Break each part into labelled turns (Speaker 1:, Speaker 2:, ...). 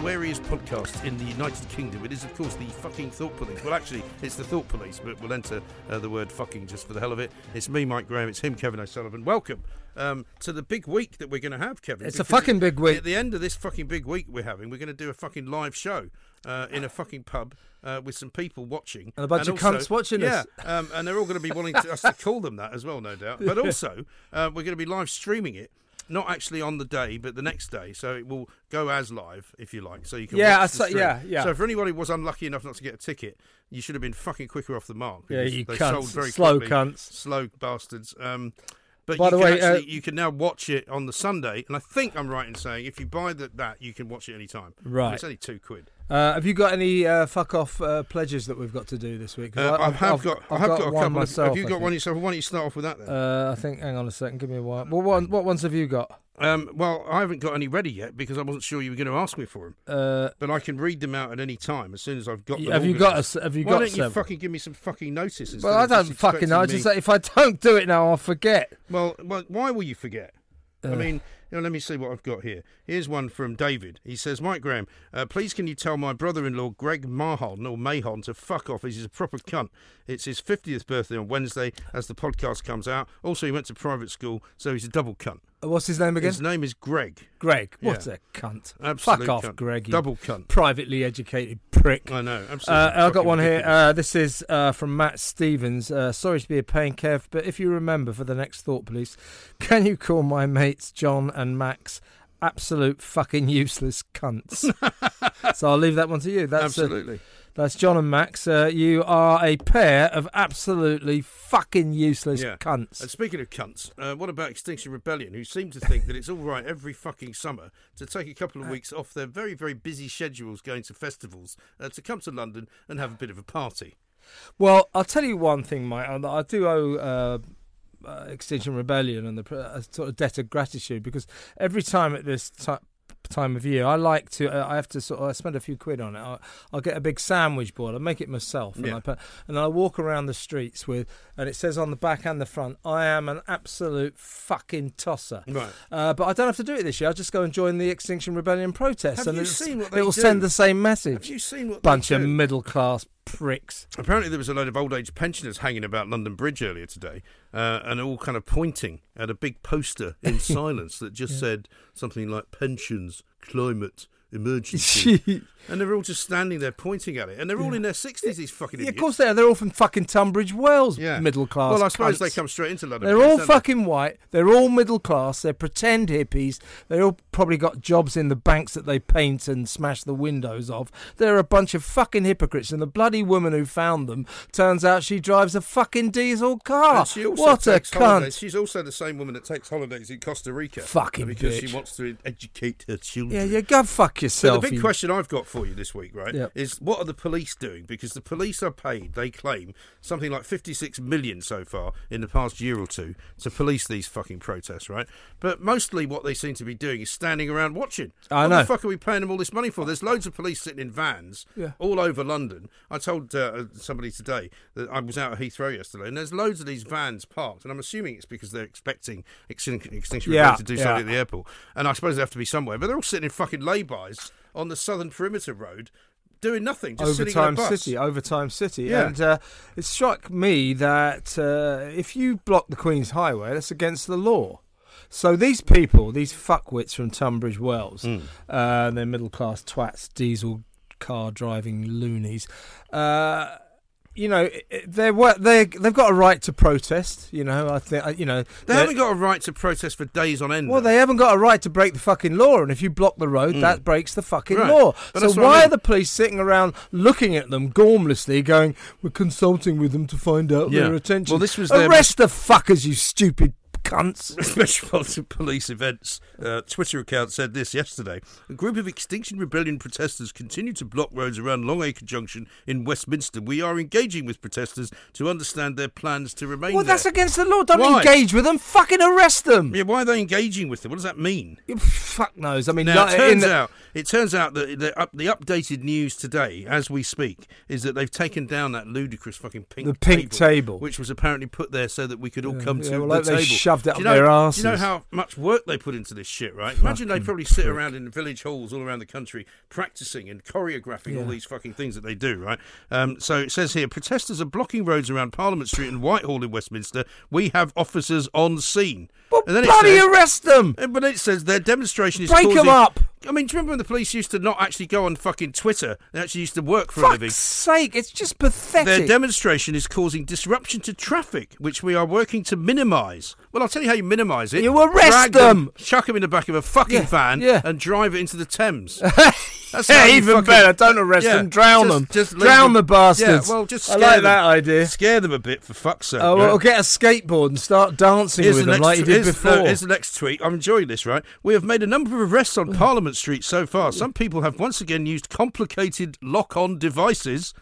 Speaker 1: Sweariest podcast in the United Kingdom. It is, of course, the fucking Thought Police. Well, actually, it's the Thought Police, but we'll enter uh, the word fucking just for the hell of it. It's me, Mike Graham. It's him, Kevin O'Sullivan. Welcome um, to the big week that we're going to have, Kevin.
Speaker 2: It's a fucking big week.
Speaker 1: At the end of this fucking big week we're having, we're going to do a fucking live show uh, in a fucking pub uh, with some people watching.
Speaker 2: And a bunch of cunts watching
Speaker 1: yeah,
Speaker 2: us.
Speaker 1: um, and they're all going to be wanting to, us to call them that as well, no doubt. But also, uh, we're going to be live streaming it. Not actually on the day, but the next day, so it will go as live, if you like. So you can
Speaker 2: Yeah, saw- yeah, yeah.
Speaker 1: So for anybody who was unlucky enough not to get a ticket, you should have been fucking quicker off the mark.
Speaker 2: Yeah, you
Speaker 1: they
Speaker 2: cunts.
Speaker 1: sold very
Speaker 2: Slow
Speaker 1: quickly.
Speaker 2: cunts.
Speaker 1: slow bastards. Um, but
Speaker 2: By
Speaker 1: you
Speaker 2: the
Speaker 1: can
Speaker 2: way, uh,
Speaker 1: you can now watch it on the Sunday, and I think I'm right in saying if you buy the, that, you can watch it any time.
Speaker 2: Right.
Speaker 1: It's only two quid.
Speaker 2: Uh, have you got any uh, fuck off uh, pledges that we've got to do this week?
Speaker 1: Uh,
Speaker 2: I-
Speaker 1: I have got, I
Speaker 2: I've
Speaker 1: have got, a
Speaker 2: one
Speaker 1: couple.
Speaker 2: myself.
Speaker 1: have you got one yourself? Why don't you start off with that then?
Speaker 2: Uh, I think. Hang on a second. Give me a while. Well, what, what ones have you got?
Speaker 1: Um, well, I haven't got any ready yet because I wasn't sure you were going to ask me for them.
Speaker 2: Uh,
Speaker 1: But I can read them out at any time as soon as I've got them.
Speaker 2: have you got us? Have you
Speaker 1: Why
Speaker 2: got
Speaker 1: don't you fucking give me some fucking notice? instead
Speaker 2: Well, I don't fucking know. I just say if I don't do it now, I'll forget.
Speaker 1: Well, well, why will you forget? I mean, you know, let me see what I've got here. Here's one from David. He says, Mike Graham, uh, please can you tell my brother-in-law Greg Mahon or Mahon to fuck off? He's a proper cunt. It's his 50th birthday on Wednesday as the podcast comes out. Also, he went to private school, so he's a double cunt.
Speaker 2: What's his name again?
Speaker 1: His name is Greg.
Speaker 2: Greg. What
Speaker 1: Yeah.
Speaker 2: a cunt.
Speaker 1: Absolute
Speaker 2: Fuck off,
Speaker 1: cunt.
Speaker 2: Greg.
Speaker 1: Double cunt.
Speaker 2: Privately educated prick.
Speaker 1: I know. Absolutely.
Speaker 2: Uh, I've got one here. Uh, this is uh, from Matt Stevens. Uh, sorry to be a pain, Kev, but if you remember for the next Thought Police, can you call my mates John and Max absolute fucking useless cunts? so I'll leave that one to you. That's
Speaker 1: Absolutely.
Speaker 2: That's John and Max. Uh, you are a pair of absolutely fucking useless
Speaker 1: Yeah.
Speaker 2: cunts.
Speaker 1: And speaking of cunts, uh, what about Extinction Rebellion, who seem to think that it's all right every fucking summer to take a couple of
Speaker 2: Uh.
Speaker 1: weeks off their very, very busy schedules going to festivals uh, to come to London and have a bit of a party?
Speaker 2: Well, I'll tell you one thing, Mike. I, do owe uh, uh, Extinction Rebellion and the a sort of debt of gratitude because every time at this ti time of year, I like to. Uh, I have to sort of. I spend a few quid on it. I, I'll get a big sandwich board. I make it myself, and
Speaker 1: Yeah.
Speaker 2: I put, and I walk around the streets with, and it says on the back and the front, "I am an absolute fucking tosser."
Speaker 1: Right.
Speaker 2: Uh, but I don't have to do it this year. I'll just go and join the Extinction Rebellion protest,
Speaker 1: Have
Speaker 2: and
Speaker 1: you seen what they
Speaker 2: it
Speaker 1: will
Speaker 2: send the same message.
Speaker 1: Have you seen what
Speaker 2: Bunch of middle class pricks.
Speaker 1: Apparently, there was a load of old age pensioners hanging about London Bridge earlier today, uh, and all kind of pointing at a big poster in silence that just said something like "pensions, climate, emergency," and they're all just standing there pointing at it, and they're all in their sixties. These fucking idiots.
Speaker 2: Yeah, of course they are. They're all from fucking Tunbridge Wells,
Speaker 1: Yeah.
Speaker 2: middle class.
Speaker 1: Well, I suppose they come straight into London.
Speaker 2: They're
Speaker 1: Bridge,
Speaker 2: all
Speaker 1: don't they?
Speaker 2: fucking white. They're all middle class. They're pretend hippies. They all probably got jobs in the banks that they paint and smash the windows of. They're a bunch of fucking hypocrites. And the bloody woman who found them turns out she drives a fucking diesel car.
Speaker 1: And she also
Speaker 2: what a
Speaker 1: takes holidays.
Speaker 2: cunt!
Speaker 1: She's also the same woman that takes holidays in Costa Rica.
Speaker 2: Fucking
Speaker 1: because
Speaker 2: bitch.
Speaker 1: she wants to educate her children.
Speaker 2: Yeah, you go fuck
Speaker 1: So
Speaker 2: yourself.
Speaker 1: the big
Speaker 2: you-
Speaker 1: question I've got for you this week, right,
Speaker 2: Yep.
Speaker 1: is what are the police doing? Because the police are paid, they claim, something like 56 million so far in the past year or two to police these fucking protests, right? But mostly what they seem to be doing is standing around watching.
Speaker 2: I
Speaker 1: what
Speaker 2: know.
Speaker 1: the fuck are we paying them all this money for? There's loads of police sitting in vans
Speaker 2: Yeah.
Speaker 1: all over London. I told uh, somebody today that I was out at Heathrow yesterday, and there's loads of these vans parked, and I'm assuming it's because they're expecting Extin- Extinction
Speaker 2: Yeah,
Speaker 1: Rebellion to do
Speaker 2: yeah.
Speaker 1: something at the airport. And I suppose they have to be somewhere, but they're all sitting in fucking laybys on the southern perimeter road doing nothing, just sitting in
Speaker 2: Overtime
Speaker 1: a bus.
Speaker 2: City, Overtime City,
Speaker 1: Yeah.
Speaker 2: and uh, it struck me that uh, if you block the Queen's Highway, that's against the law. So these people, these fuckwits from Tunbridge Wells,
Speaker 1: Hmm.
Speaker 2: uh, they're middle class twats, diesel car driving loonies. You know, they're they they've got a right to protest. You know, I think you know
Speaker 1: They haven't got a right to protest for days on end.
Speaker 2: Well,
Speaker 1: though.
Speaker 2: they haven't got a right to break the fucking law, and if you block the road, that breaks the fucking
Speaker 1: Mm. Right.
Speaker 2: law.
Speaker 1: But
Speaker 2: so why
Speaker 1: I mean.
Speaker 2: are the police sitting around looking at them gormlessly, going, "We're consulting with them to find out
Speaker 1: Yeah.
Speaker 2: their attention"?
Speaker 1: Well, this was their-
Speaker 2: arrest the fuckers, you stupid cunts.
Speaker 1: Police Events uh, Twitter account said this yesterday. A group of Extinction Rebellion protesters continue to block roads around Longacre Junction in Westminster. We are engaging with protesters to understand their plans to remain
Speaker 2: Well,
Speaker 1: there.
Speaker 2: that's against the law. Don't
Speaker 1: Why?
Speaker 2: engage with them. Fucking arrest them.
Speaker 1: yeah, why are they engaging with them? What does that mean?
Speaker 2: Fuck knows. I mean,
Speaker 1: Now,
Speaker 2: like,
Speaker 1: it turns
Speaker 2: the-
Speaker 1: out it turns out that the, up, the updated news today, as we speak, is that they've taken down that ludicrous fucking pink
Speaker 2: The pink table.
Speaker 1: which was apparently put there so that we could all come
Speaker 2: yeah,
Speaker 1: to
Speaker 2: well,
Speaker 1: the
Speaker 2: like they
Speaker 1: table.
Speaker 2: Shoved it
Speaker 1: Do you
Speaker 2: up
Speaker 1: know,
Speaker 2: their
Speaker 1: Do you know how much work they put into this shit? Right? Imagine they probably sit around in village halls all around the country practicing and choreographing all these fucking things that they do. Right? Um, so it says here, protesters are blocking roads around Parliament Street and Whitehall in Westminster. We have officers on scene.
Speaker 2: Well,
Speaker 1: and then
Speaker 2: bloody
Speaker 1: says-
Speaker 2: arrest them.
Speaker 1: But it says their demonstration is
Speaker 2: Break
Speaker 1: causing-
Speaker 2: up.
Speaker 1: I mean, do you remember when the police used to not actually go on fucking Twitter? They actually used to work for a living.
Speaker 2: Fuck's sake! It's just pathetic.
Speaker 1: Their demonstration is causing disruption to traffic, which we are working to minimise. Well, I'll tell you how you minimise it.
Speaker 2: You arrest
Speaker 1: Drag
Speaker 2: them.
Speaker 1: chuck them in the back of a fucking
Speaker 2: Yeah,
Speaker 1: van,
Speaker 2: yeah.
Speaker 1: and drive it into the Thames. That's
Speaker 2: Yeah, even
Speaker 1: fucking-
Speaker 2: better. Don't arrest
Speaker 1: Yeah,
Speaker 2: them. Drown
Speaker 1: just-
Speaker 2: them.
Speaker 1: just
Speaker 2: drown
Speaker 1: them-
Speaker 2: the bastards.
Speaker 1: Yeah, well, just
Speaker 2: I
Speaker 1: scare
Speaker 2: like
Speaker 1: them.
Speaker 2: that idea.
Speaker 1: Scare them a bit, for fuck's sake.
Speaker 2: Oh,
Speaker 1: right?
Speaker 2: well, get a skateboard and start dancing
Speaker 1: Here's
Speaker 2: with
Speaker 1: the
Speaker 2: them
Speaker 1: next
Speaker 2: like you did
Speaker 1: here's,
Speaker 2: before.
Speaker 1: no, here's the next tweet. I'm enjoying this, right? We have made a number of arrests on Parliament Street so far. Some people have once again used complicated lock on devices,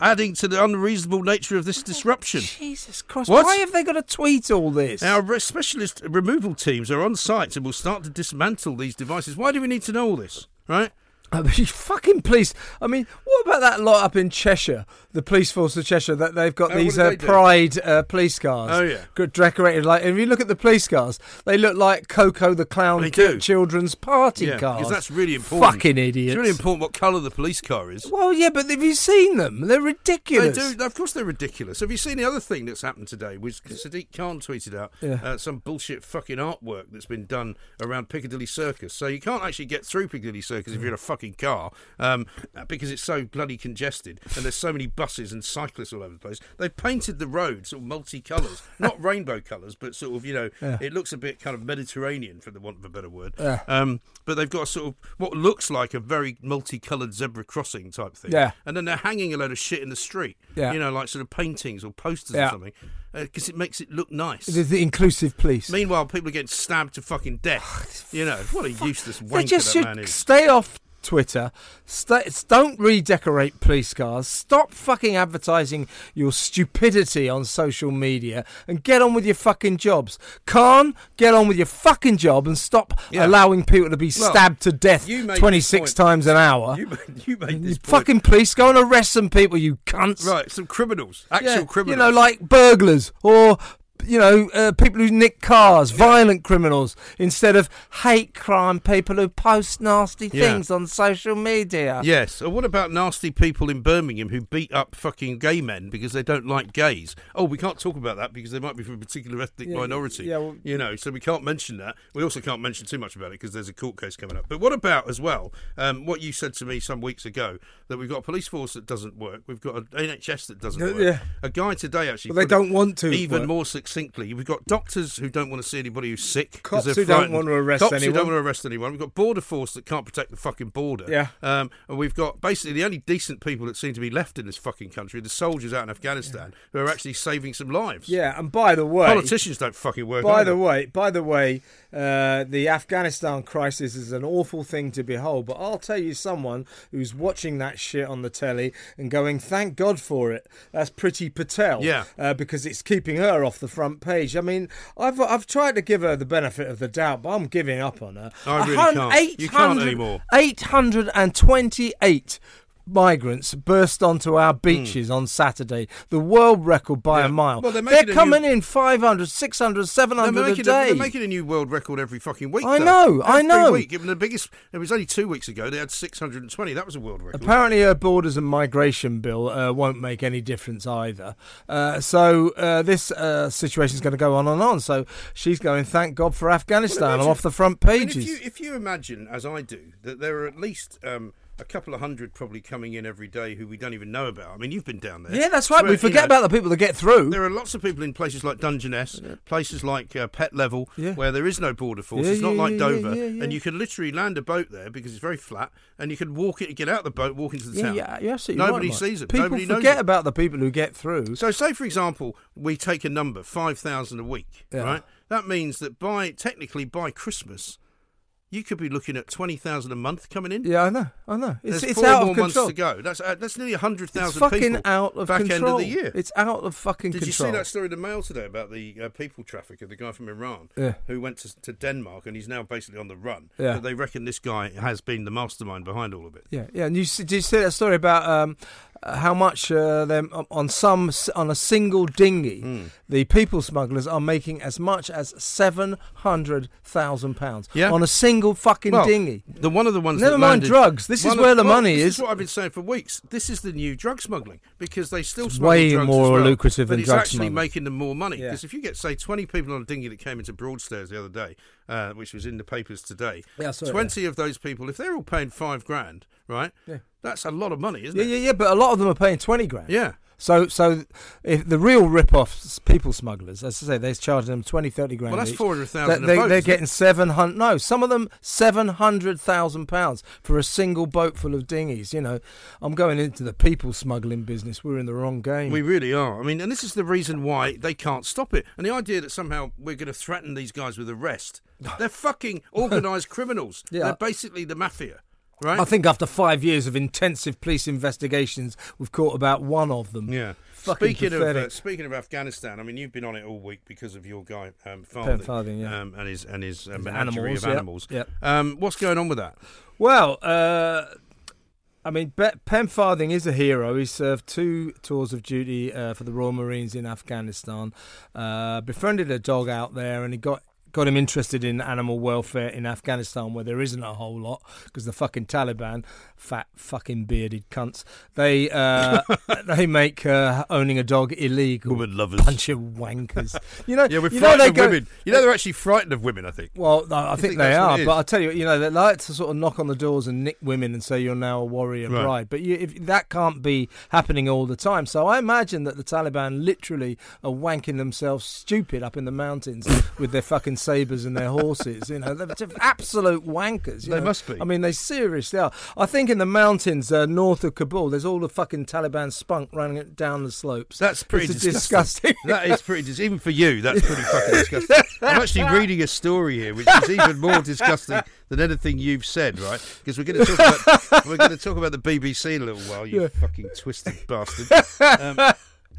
Speaker 1: adding to the unreasonable nature of this disruption.
Speaker 2: Oh, Jesus Christ!
Speaker 1: What?
Speaker 2: Why have they got to tweet all this?
Speaker 1: Our specialist removal teams are on site and will start to dismantle these devices. Why do we need to know all this, right?
Speaker 2: I mean, fucking police. I mean, what about that lot up in Cheshire, the police force of Cheshire, that they've got
Speaker 1: Oh,
Speaker 2: these uh,
Speaker 1: they
Speaker 2: pride uh, police cars?
Speaker 1: Oh, yeah.
Speaker 2: decorated like. If you look at the police cars, they look like Coco the Clown children's party
Speaker 1: Yeah,
Speaker 2: cars.
Speaker 1: because that's really important.
Speaker 2: Fucking idiots.
Speaker 1: It's really important what colour the police car is.
Speaker 2: Well, yeah, but have you seen them? They're ridiculous.
Speaker 1: They do. Of course, they're ridiculous. Have you seen the other thing that's happened today? Was Sadiq Khan tweeted out
Speaker 2: Yeah.
Speaker 1: uh, some bullshit fucking artwork that's been done around Piccadilly Circus. So you can't actually get through Piccadilly Circus if you're in a fucking car um, because it's so bloody congested and there's so many buses and cyclists all over the place. They've painted the road sort of multicolours, not rainbow colours, but sort of you know
Speaker 2: Yeah.
Speaker 1: it looks a bit kind of Mediterranean, for the want of a better word.
Speaker 2: Yeah.
Speaker 1: Um, but they've got sort of what looks like a very multicoloured zebra crossing type thing.
Speaker 2: Yeah.
Speaker 1: And then they're hanging a load of shit in the street.
Speaker 2: Yeah.
Speaker 1: You know, like sort of paintings or posters
Speaker 2: Yeah.
Speaker 1: or something, because it makes it look nice.
Speaker 2: The, the inclusive police.
Speaker 1: Meanwhile, people are getting stabbed to fucking death. you know, what a useless
Speaker 2: They
Speaker 1: wanker
Speaker 2: just
Speaker 1: that
Speaker 2: should
Speaker 1: man is.
Speaker 2: stay off Twitter. Stay, don't redecorate police cars. Stop fucking advertising your stupidity on social media and get on with your fucking jobs. Khan, get on with your fucking job and stop
Speaker 1: Yeah.
Speaker 2: allowing people to be
Speaker 1: Well,
Speaker 2: stabbed to death 26 times an hour.
Speaker 1: You made, you made this point.
Speaker 2: fucking police, go and arrest some people, you cunts.
Speaker 1: right. Some criminals, actual
Speaker 2: Yeah,
Speaker 1: criminals.
Speaker 2: You know, like burglars or you know, uh, people who nick cars, violent criminals, instead of hate crime people who post nasty
Speaker 1: Yeah.
Speaker 2: things on social media.
Speaker 1: Yes. Or what about nasty people in Birmingham who beat up fucking gay men because they don't like gays? Oh, we can't talk about that because they might be from a particular ethnic
Speaker 2: Yeah,
Speaker 1: minority.
Speaker 2: yeah, well-
Speaker 1: you know, so we can't mention that. We also can't mention too much about it because there's a court case coming up. But what about as well? Um, what you said to me some weeks ago that we've got a police force that doesn't work. We've got an NHS that doesn't work.
Speaker 2: yeah.
Speaker 1: A guy today actually.
Speaker 2: Well, they don't want to
Speaker 1: Even
Speaker 2: work.
Speaker 1: more succinctly, we've got doctors who don't want to see anybody who's sick.
Speaker 2: Cops who don't want to arrest
Speaker 1: Cops who
Speaker 2: anyone.
Speaker 1: don't want to arrest anyone. We've got border force that can't protect the fucking border.
Speaker 2: Yeah.
Speaker 1: Um, and we've got basically the only decent people that seem to be left in this fucking country, the soldiers out in Afghanistan, who are actually saving some lives.
Speaker 2: Yeah, and by the way,
Speaker 1: Politicians don't fucking work.
Speaker 2: by the way, by the way, uh, the Afghanistan crisis is an awful thing to behold. But I'll tell you, someone who's watching that shit on the telly and going, "Thank God for it." That's Priti Patel.
Speaker 1: Yeah.
Speaker 2: uh, because it's keeping her off the front page. I mean, I've I've tried to give her the benefit of the doubt, but I'm giving up on her.
Speaker 1: I really can't. You can't anymore.
Speaker 2: 828 migrants burst onto our beaches on Saturday, the world record by
Speaker 1: Hmm. Yeah.
Speaker 2: a mile.
Speaker 1: Well, they're
Speaker 2: they're coming
Speaker 1: new-
Speaker 2: in 500, 600,
Speaker 1: They're
Speaker 2: 700 a day.
Speaker 1: they're making a new world record every fucking week.
Speaker 2: I
Speaker 1: though.
Speaker 2: know, I
Speaker 1: Every
Speaker 2: know.
Speaker 1: Week. Given the biggest, it was only two weeks ago. They had 620. That was a world record.
Speaker 2: Apparently, her borders and migration bill uh, won't make any difference either. Uh, so uh, this uh, situation is going to go on and on. So she's going, thank God for Afghanistan. I'm off the front
Speaker 1: I mean,
Speaker 2: pages.
Speaker 1: if you if you imagine, as I do, that there are at least um, a couple of hundred probably coming in every day who we don't even know about. I mean, you've been down there.
Speaker 2: Yeah, that's right.
Speaker 1: Where,
Speaker 2: We
Speaker 1: you
Speaker 2: forget
Speaker 1: know,
Speaker 2: about the people that get through.
Speaker 1: There are lots of people in places like Dungeness, places like uh, Pett Level,
Speaker 2: Yeah.
Speaker 1: where there is no border force.
Speaker 2: Yeah,
Speaker 1: it's not
Speaker 2: yeah,
Speaker 1: like Dover,
Speaker 2: yeah, yeah.
Speaker 1: and you can literally land a boat there because it's very flat, and you can walk it, get out the boat, walk into the
Speaker 2: yeah,
Speaker 1: town.
Speaker 2: yeah, absolutely
Speaker 1: Nobody
Speaker 2: right,
Speaker 1: sees it.
Speaker 2: People
Speaker 1: Nobody knows
Speaker 2: forget about the people who get through.
Speaker 1: So, say for example, we take a number five thousand a week,
Speaker 2: Yeah.
Speaker 1: right? That means that by technically by Christmas, you could be looking at twenty thousand a month coming in.
Speaker 2: Yeah, I know, I know. It's,
Speaker 1: There's
Speaker 2: it's
Speaker 1: four
Speaker 2: out
Speaker 1: more
Speaker 2: of control.
Speaker 1: months to go. That's uh, that's nearly hundred thousand
Speaker 2: fucking
Speaker 1: people.
Speaker 2: out of
Speaker 1: back
Speaker 2: control.
Speaker 1: end of the year.
Speaker 2: It's out of fucking
Speaker 1: Did
Speaker 2: control.
Speaker 1: you see that story in the mail today about the uh, people trafficker, the guy from Iran,
Speaker 2: Yeah.
Speaker 1: who went to, to Denmark and he's now basically on the run?
Speaker 2: Yeah.
Speaker 1: But they reckon this guy has been the mastermind behind all of it.
Speaker 2: Yeah, yeah. And you see, did you see that story about um, uh, how much uh, them on some on a single dinghy,
Speaker 1: Hmm.
Speaker 2: the people smugglers are making as much as seven hundred thousand pounds
Speaker 1: Yeah.
Speaker 2: on a single fucking
Speaker 1: Well,
Speaker 2: dinghy.
Speaker 1: The one of the ones.
Speaker 2: Never
Speaker 1: that
Speaker 2: mind
Speaker 1: landed-
Speaker 2: drugs. This is
Speaker 1: one
Speaker 2: where the
Speaker 1: well,
Speaker 2: money is.
Speaker 1: is. what I've been saying for weeks. This is the new drug smuggling because they still
Speaker 2: It's
Speaker 1: smuggle
Speaker 2: way
Speaker 1: drugs
Speaker 2: more
Speaker 1: well,
Speaker 2: lucrative
Speaker 1: but
Speaker 2: than
Speaker 1: it's
Speaker 2: drug
Speaker 1: actually
Speaker 2: smuggling.
Speaker 1: making them more money
Speaker 2: Yeah.
Speaker 1: because if you get say twenty people on a dinghy that came into Broadstairs the other day, uh, which was in the papers today,
Speaker 2: Yeah, it,
Speaker 1: twenty of those people, if they're all paying five grand, right?
Speaker 2: Yeah.
Speaker 1: That's a lot of money, isn't
Speaker 2: Yeah,
Speaker 1: it?
Speaker 2: yeah, yeah. But a lot of them are paying twenty grand.
Speaker 1: Yeah.
Speaker 2: So, so if the real rip-off people smugglers, as I say, they're charging them 20, 30 grand.
Speaker 1: Well, that's
Speaker 2: each.
Speaker 1: 400,000 a
Speaker 2: they, they're getting seven hundred. No, some of them seven hundred thousand pounds for a single boat full of dinghies. You know, I'm going into the people smuggling business. We're in the wrong game.
Speaker 1: We really are. I mean, and this is the reason why they can't stop it. And the idea that somehow we're going to threaten these guys with arrest. They're fucking organised criminals.
Speaker 2: Yeah.
Speaker 1: They're basically the mafia, right?
Speaker 2: I think after five years of intensive police investigations, we've caught about one of them.
Speaker 1: Yeah.
Speaker 2: Fucking
Speaker 1: speaking of uh, speaking of Afghanistan, I mean, you've been on it all week because of your guy um, Farthing,
Speaker 2: Farthing, yeah.
Speaker 1: um, and his and his uh,
Speaker 2: His animals,
Speaker 1: of animals.
Speaker 2: yeah.
Speaker 1: Um, what's going on with that?
Speaker 2: Well, uh, I mean, Be- Pen Farthing is a hero. He served two tours of duty uh, for the Royal Marines in Afghanistan. Uh, befriended a dog out there, and he got got him interested in animal welfare in Afghanistan, where there isn't a whole lot because the fucking Taliban, fat fucking bearded cunts, they uh, they make uh, owning a dog illegal.
Speaker 1: Woman lovers.
Speaker 2: Bunch of wankers. You know,
Speaker 1: Yeah, we're
Speaker 2: you know
Speaker 1: frightened
Speaker 2: they
Speaker 1: of
Speaker 2: go,
Speaker 1: women. You know, they're actually frightened of women. I think.
Speaker 2: well, no, I think,
Speaker 1: think
Speaker 2: they are, but? I tell you, you know, they like to sort of knock on the doors and nick women and say you're now a warrior
Speaker 1: Right.
Speaker 2: bride. But you, if that can't be happening all the time, so I imagine that the Taliban literally are wanking themselves stupid up in the mountains with their fucking sabers and their horses. You know, they're absolute wankers. you
Speaker 1: They
Speaker 2: know.
Speaker 1: must be.
Speaker 2: I mean, they seriously are. I think in the mountains uh, north of Kabul, there's all the fucking Taliban spunk running down the slopes.
Speaker 1: That's pretty disgusting.
Speaker 2: disgusting.
Speaker 1: that is pretty dis- even for you. That's pretty fucking disgusting. I'm actually reading a story here, which is even more disgusting than anything you've said, right? Because we're going to talk about we're going to talk about the BBC in a little while. You
Speaker 2: Yeah.
Speaker 1: fucking twisted bastard. Um,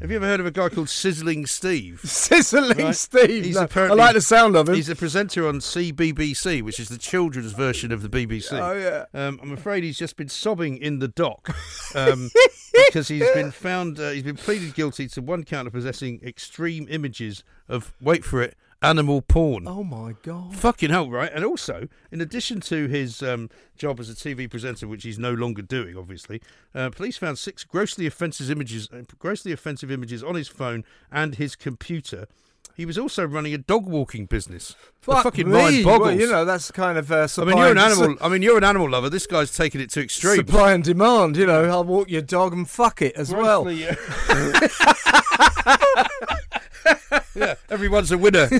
Speaker 1: have you ever heard of a guy called Sizzling Steve?
Speaker 2: Sizzling
Speaker 1: Right.
Speaker 2: Steve.
Speaker 1: He's
Speaker 2: No, I like the sound of him.
Speaker 1: He's a presenter on CBBC, which is the children's version of the BBC.
Speaker 2: Oh, yeah.
Speaker 1: Um, I'm afraid he's just been sobbing in the dock um, because he's been found. Uh, he's been pleaded guilty to one count of possessing extreme images of wait for it animal porn.
Speaker 2: Oh my god.
Speaker 1: Fucking hell, right? And also, in addition to his um, job as a TV presenter, which he's no longer doing, obviously, uh, police found six grossly offensive images, uh, grossly offensive images on his phone and his computer. He was also running a dog walking business. The fucking
Speaker 2: me.
Speaker 1: mind boggles.
Speaker 2: Well, you know, that's kind of uh,
Speaker 1: I mean, you're an animal. I mean, you're an animal lover. This guy's taking it to extreme.
Speaker 2: Supply and demand, you know. I'll walk your dog and fuck it as well.
Speaker 1: Grossly, uh, yeah, everyone's a winner.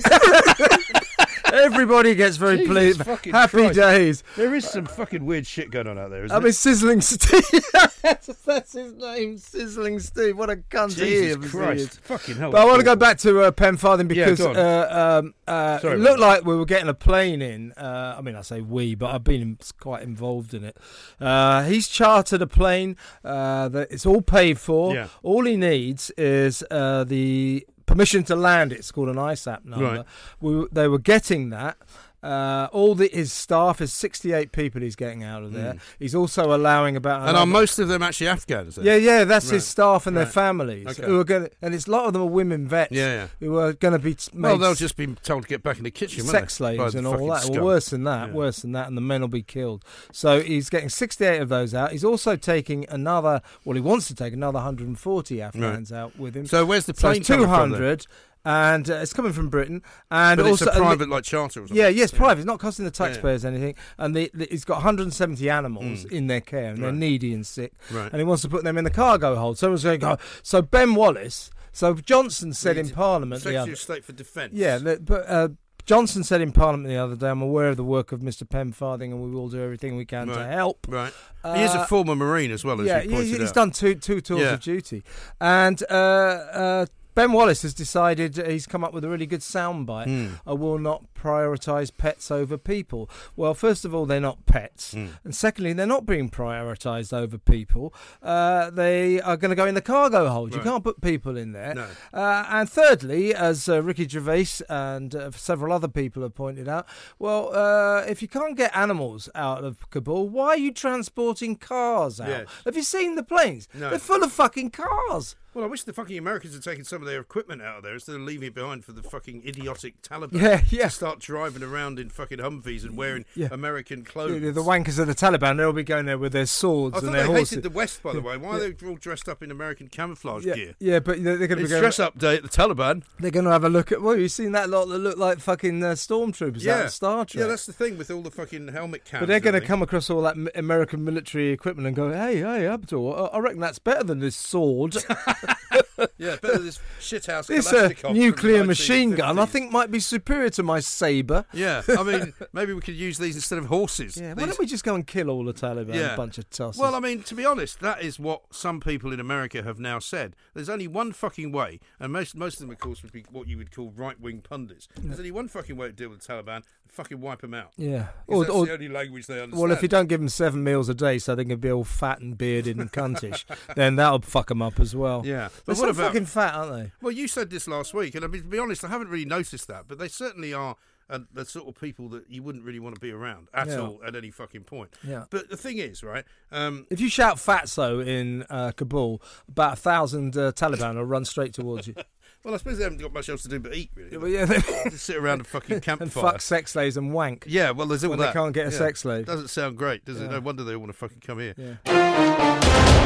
Speaker 2: Everybody gets very
Speaker 1: Jesus
Speaker 2: pleased. Happy
Speaker 1: Christ.
Speaker 2: days.
Speaker 1: There is some fucking weird shit going on out there, isn't there?
Speaker 2: I
Speaker 1: it?
Speaker 2: mean, Sizzling Steve. that's, his name, Sizzling Steve. What a cunt he
Speaker 1: Jesus
Speaker 2: is.
Speaker 1: Christ, fucking hell!
Speaker 2: But I want to go back to uh, Pen Farthing
Speaker 1: Yeah,
Speaker 2: because
Speaker 1: go on.
Speaker 2: uh, um, uh,
Speaker 1: Sorry
Speaker 2: it looked like we were getting a plane in. Uh, I mean, I say we, but I've been quite involved in it. Uh, he's chartered a plane uh, that it's all paid for.
Speaker 1: Yeah.
Speaker 2: All he needs is uh, the permission to land. It's called an ISAP number.
Speaker 1: Right.
Speaker 2: We, they were getting that. Uh, all the, his staff is 68 people he's getting out of there. He's also allowing about.
Speaker 1: And are most of them actually Afghans? Then?
Speaker 2: yeah, yeah, that's
Speaker 1: Right.
Speaker 2: his staff and their families
Speaker 1: Okay.
Speaker 2: who are going, and it's a lot of them are women vets.
Speaker 1: Yeah, yeah.
Speaker 2: who are going to be made
Speaker 1: Well, they'll just be told to get back in the kitchen,
Speaker 2: sex slaves and all that. Well, worse than that,
Speaker 1: Yeah.
Speaker 2: worse than that, and the men will be killed. So he's getting 68 of those out. He's also taking another. Well, he wants to take another 140 Afghans out with him.
Speaker 1: So where's the
Speaker 2: So
Speaker 1: plane from
Speaker 2: 200. And uh, it's coming from Britain. And
Speaker 1: But
Speaker 2: also
Speaker 1: it's a
Speaker 2: and the-
Speaker 1: private like charter or something.
Speaker 2: yeah, yes, private. It's not costing the taxpayers anything. And the, the, it's got 170 animals in their care, and they're
Speaker 1: Mm.
Speaker 2: Needy and sick.
Speaker 1: Right.
Speaker 2: And he wants to put them in the cargo hold. So everyone's going to go. So Ben Wallace. So Johnson said in Parliament the
Speaker 1: Secretary
Speaker 2: other.
Speaker 1: of State for Defence.
Speaker 2: Yeah, but uh, Johnson said in Parliament the other day, "I'm aware of the work of Mr. Pen Farthing, and we will do everything we can to help."
Speaker 1: Right. he is a
Speaker 2: Uh,
Speaker 1: former Marine as well, as
Speaker 2: yeah,
Speaker 1: you
Speaker 2: he- he's
Speaker 1: out.
Speaker 2: done two two tours
Speaker 1: Yeah.
Speaker 2: of duty, and uh, uh, Ben Wallace has decided he's come up with a really good soundbite.
Speaker 1: Hmm.
Speaker 2: I will not prioritise pets over people. Well, first of all, they're not pets,
Speaker 1: Hmm.
Speaker 2: and secondly, they're not being prioritised over people. Uh, they are going to go in the cargo hold. You can't put people in there.
Speaker 1: No.
Speaker 2: Uh, and thirdly, as uh, Ricky Gervais and uh, several other people have pointed out, well, uh, if you can't get animals out of Kabul, why are you transporting cars out?
Speaker 1: Yes.
Speaker 2: Have you seen the planes?
Speaker 1: No.
Speaker 2: They're full of fucking cars.
Speaker 1: Well, I wish the fucking Americans had taken some of their equipment out of there instead of leaving it behind for the fucking idiotic Taliban.
Speaker 2: Yeah, yeah.
Speaker 1: To start driving around in fucking Humvees and wearing
Speaker 2: Yeah.
Speaker 1: American clothes.
Speaker 2: The, the wankers of the Taliban, they'll be going there with their swords
Speaker 1: I
Speaker 2: and their
Speaker 1: they
Speaker 2: horses.
Speaker 1: hated the West, by the way. Why are they all dressed up in American camouflage
Speaker 2: yeah,
Speaker 1: gear?
Speaker 2: yeah, but they're, going to be going.
Speaker 1: dress up day at the Taliban.
Speaker 2: They're going to have a look at. Well, you've seen that lot that look like fucking uh, stormtroopers out
Speaker 1: Yeah.
Speaker 2: of Star Trek.
Speaker 1: Yeah, that's the thing with all the fucking helmet cams.
Speaker 2: But they're going to come across all that American military equipment and go, "Hey, hey, Abdul, I I reckon that's better than this sword.
Speaker 1: everything. Yeah, better than this shithouse
Speaker 2: this uh,
Speaker 1: from
Speaker 2: nuclear machine gun, I
Speaker 1: 1950s.
Speaker 2: think, might be superior to my saber."
Speaker 1: Yeah, I mean, maybe we could use these instead of horses.
Speaker 2: Yeah, why
Speaker 1: These-
Speaker 2: don't we just go and kill all the Taliban?
Speaker 1: Yeah.
Speaker 2: A bunch of tossers.
Speaker 1: Well, I mean, to be honest, that is what some people in America have now said. There's only one fucking way, and most most of them, of course, would be what you would call right wing pundits. There's only one fucking way to deal with the Taliban: fucking wipe them out.
Speaker 2: Yeah, Or,
Speaker 1: that's
Speaker 2: or,
Speaker 1: the only language they understand.
Speaker 2: well, if you don't give them seven meals a day, so they can be all fat and bearded and cuntish, then that'll fuck them up as well.
Speaker 1: Yeah. But what about-
Speaker 2: fucking fat, aren't they?
Speaker 1: Well, you said this last week, and I mean, to be honest, I haven't really noticed that, but they certainly are uh, the sort of people that you wouldn't really want to be around at
Speaker 2: Yeah.
Speaker 1: all at any fucking point.
Speaker 2: Yeah.
Speaker 1: But the thing is, right? Um,
Speaker 2: If you shout "fatso" in uh, Kabul, about a thousand uh, Taliban will run straight towards you.
Speaker 1: well, I suppose they haven't got much else to do but eat, really.
Speaker 2: Yeah, they-
Speaker 1: Just sit around a fucking campfire.
Speaker 2: and fuck sex slaves and wank.
Speaker 1: Yeah, well, there's all
Speaker 2: When they
Speaker 1: that.
Speaker 2: can't get a
Speaker 1: Yeah.
Speaker 2: sex slave.
Speaker 1: Doesn't sound great, does it? No wonder they all want to fucking come here.
Speaker 2: Yeah.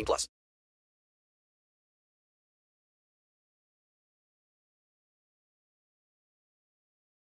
Speaker 3: plus.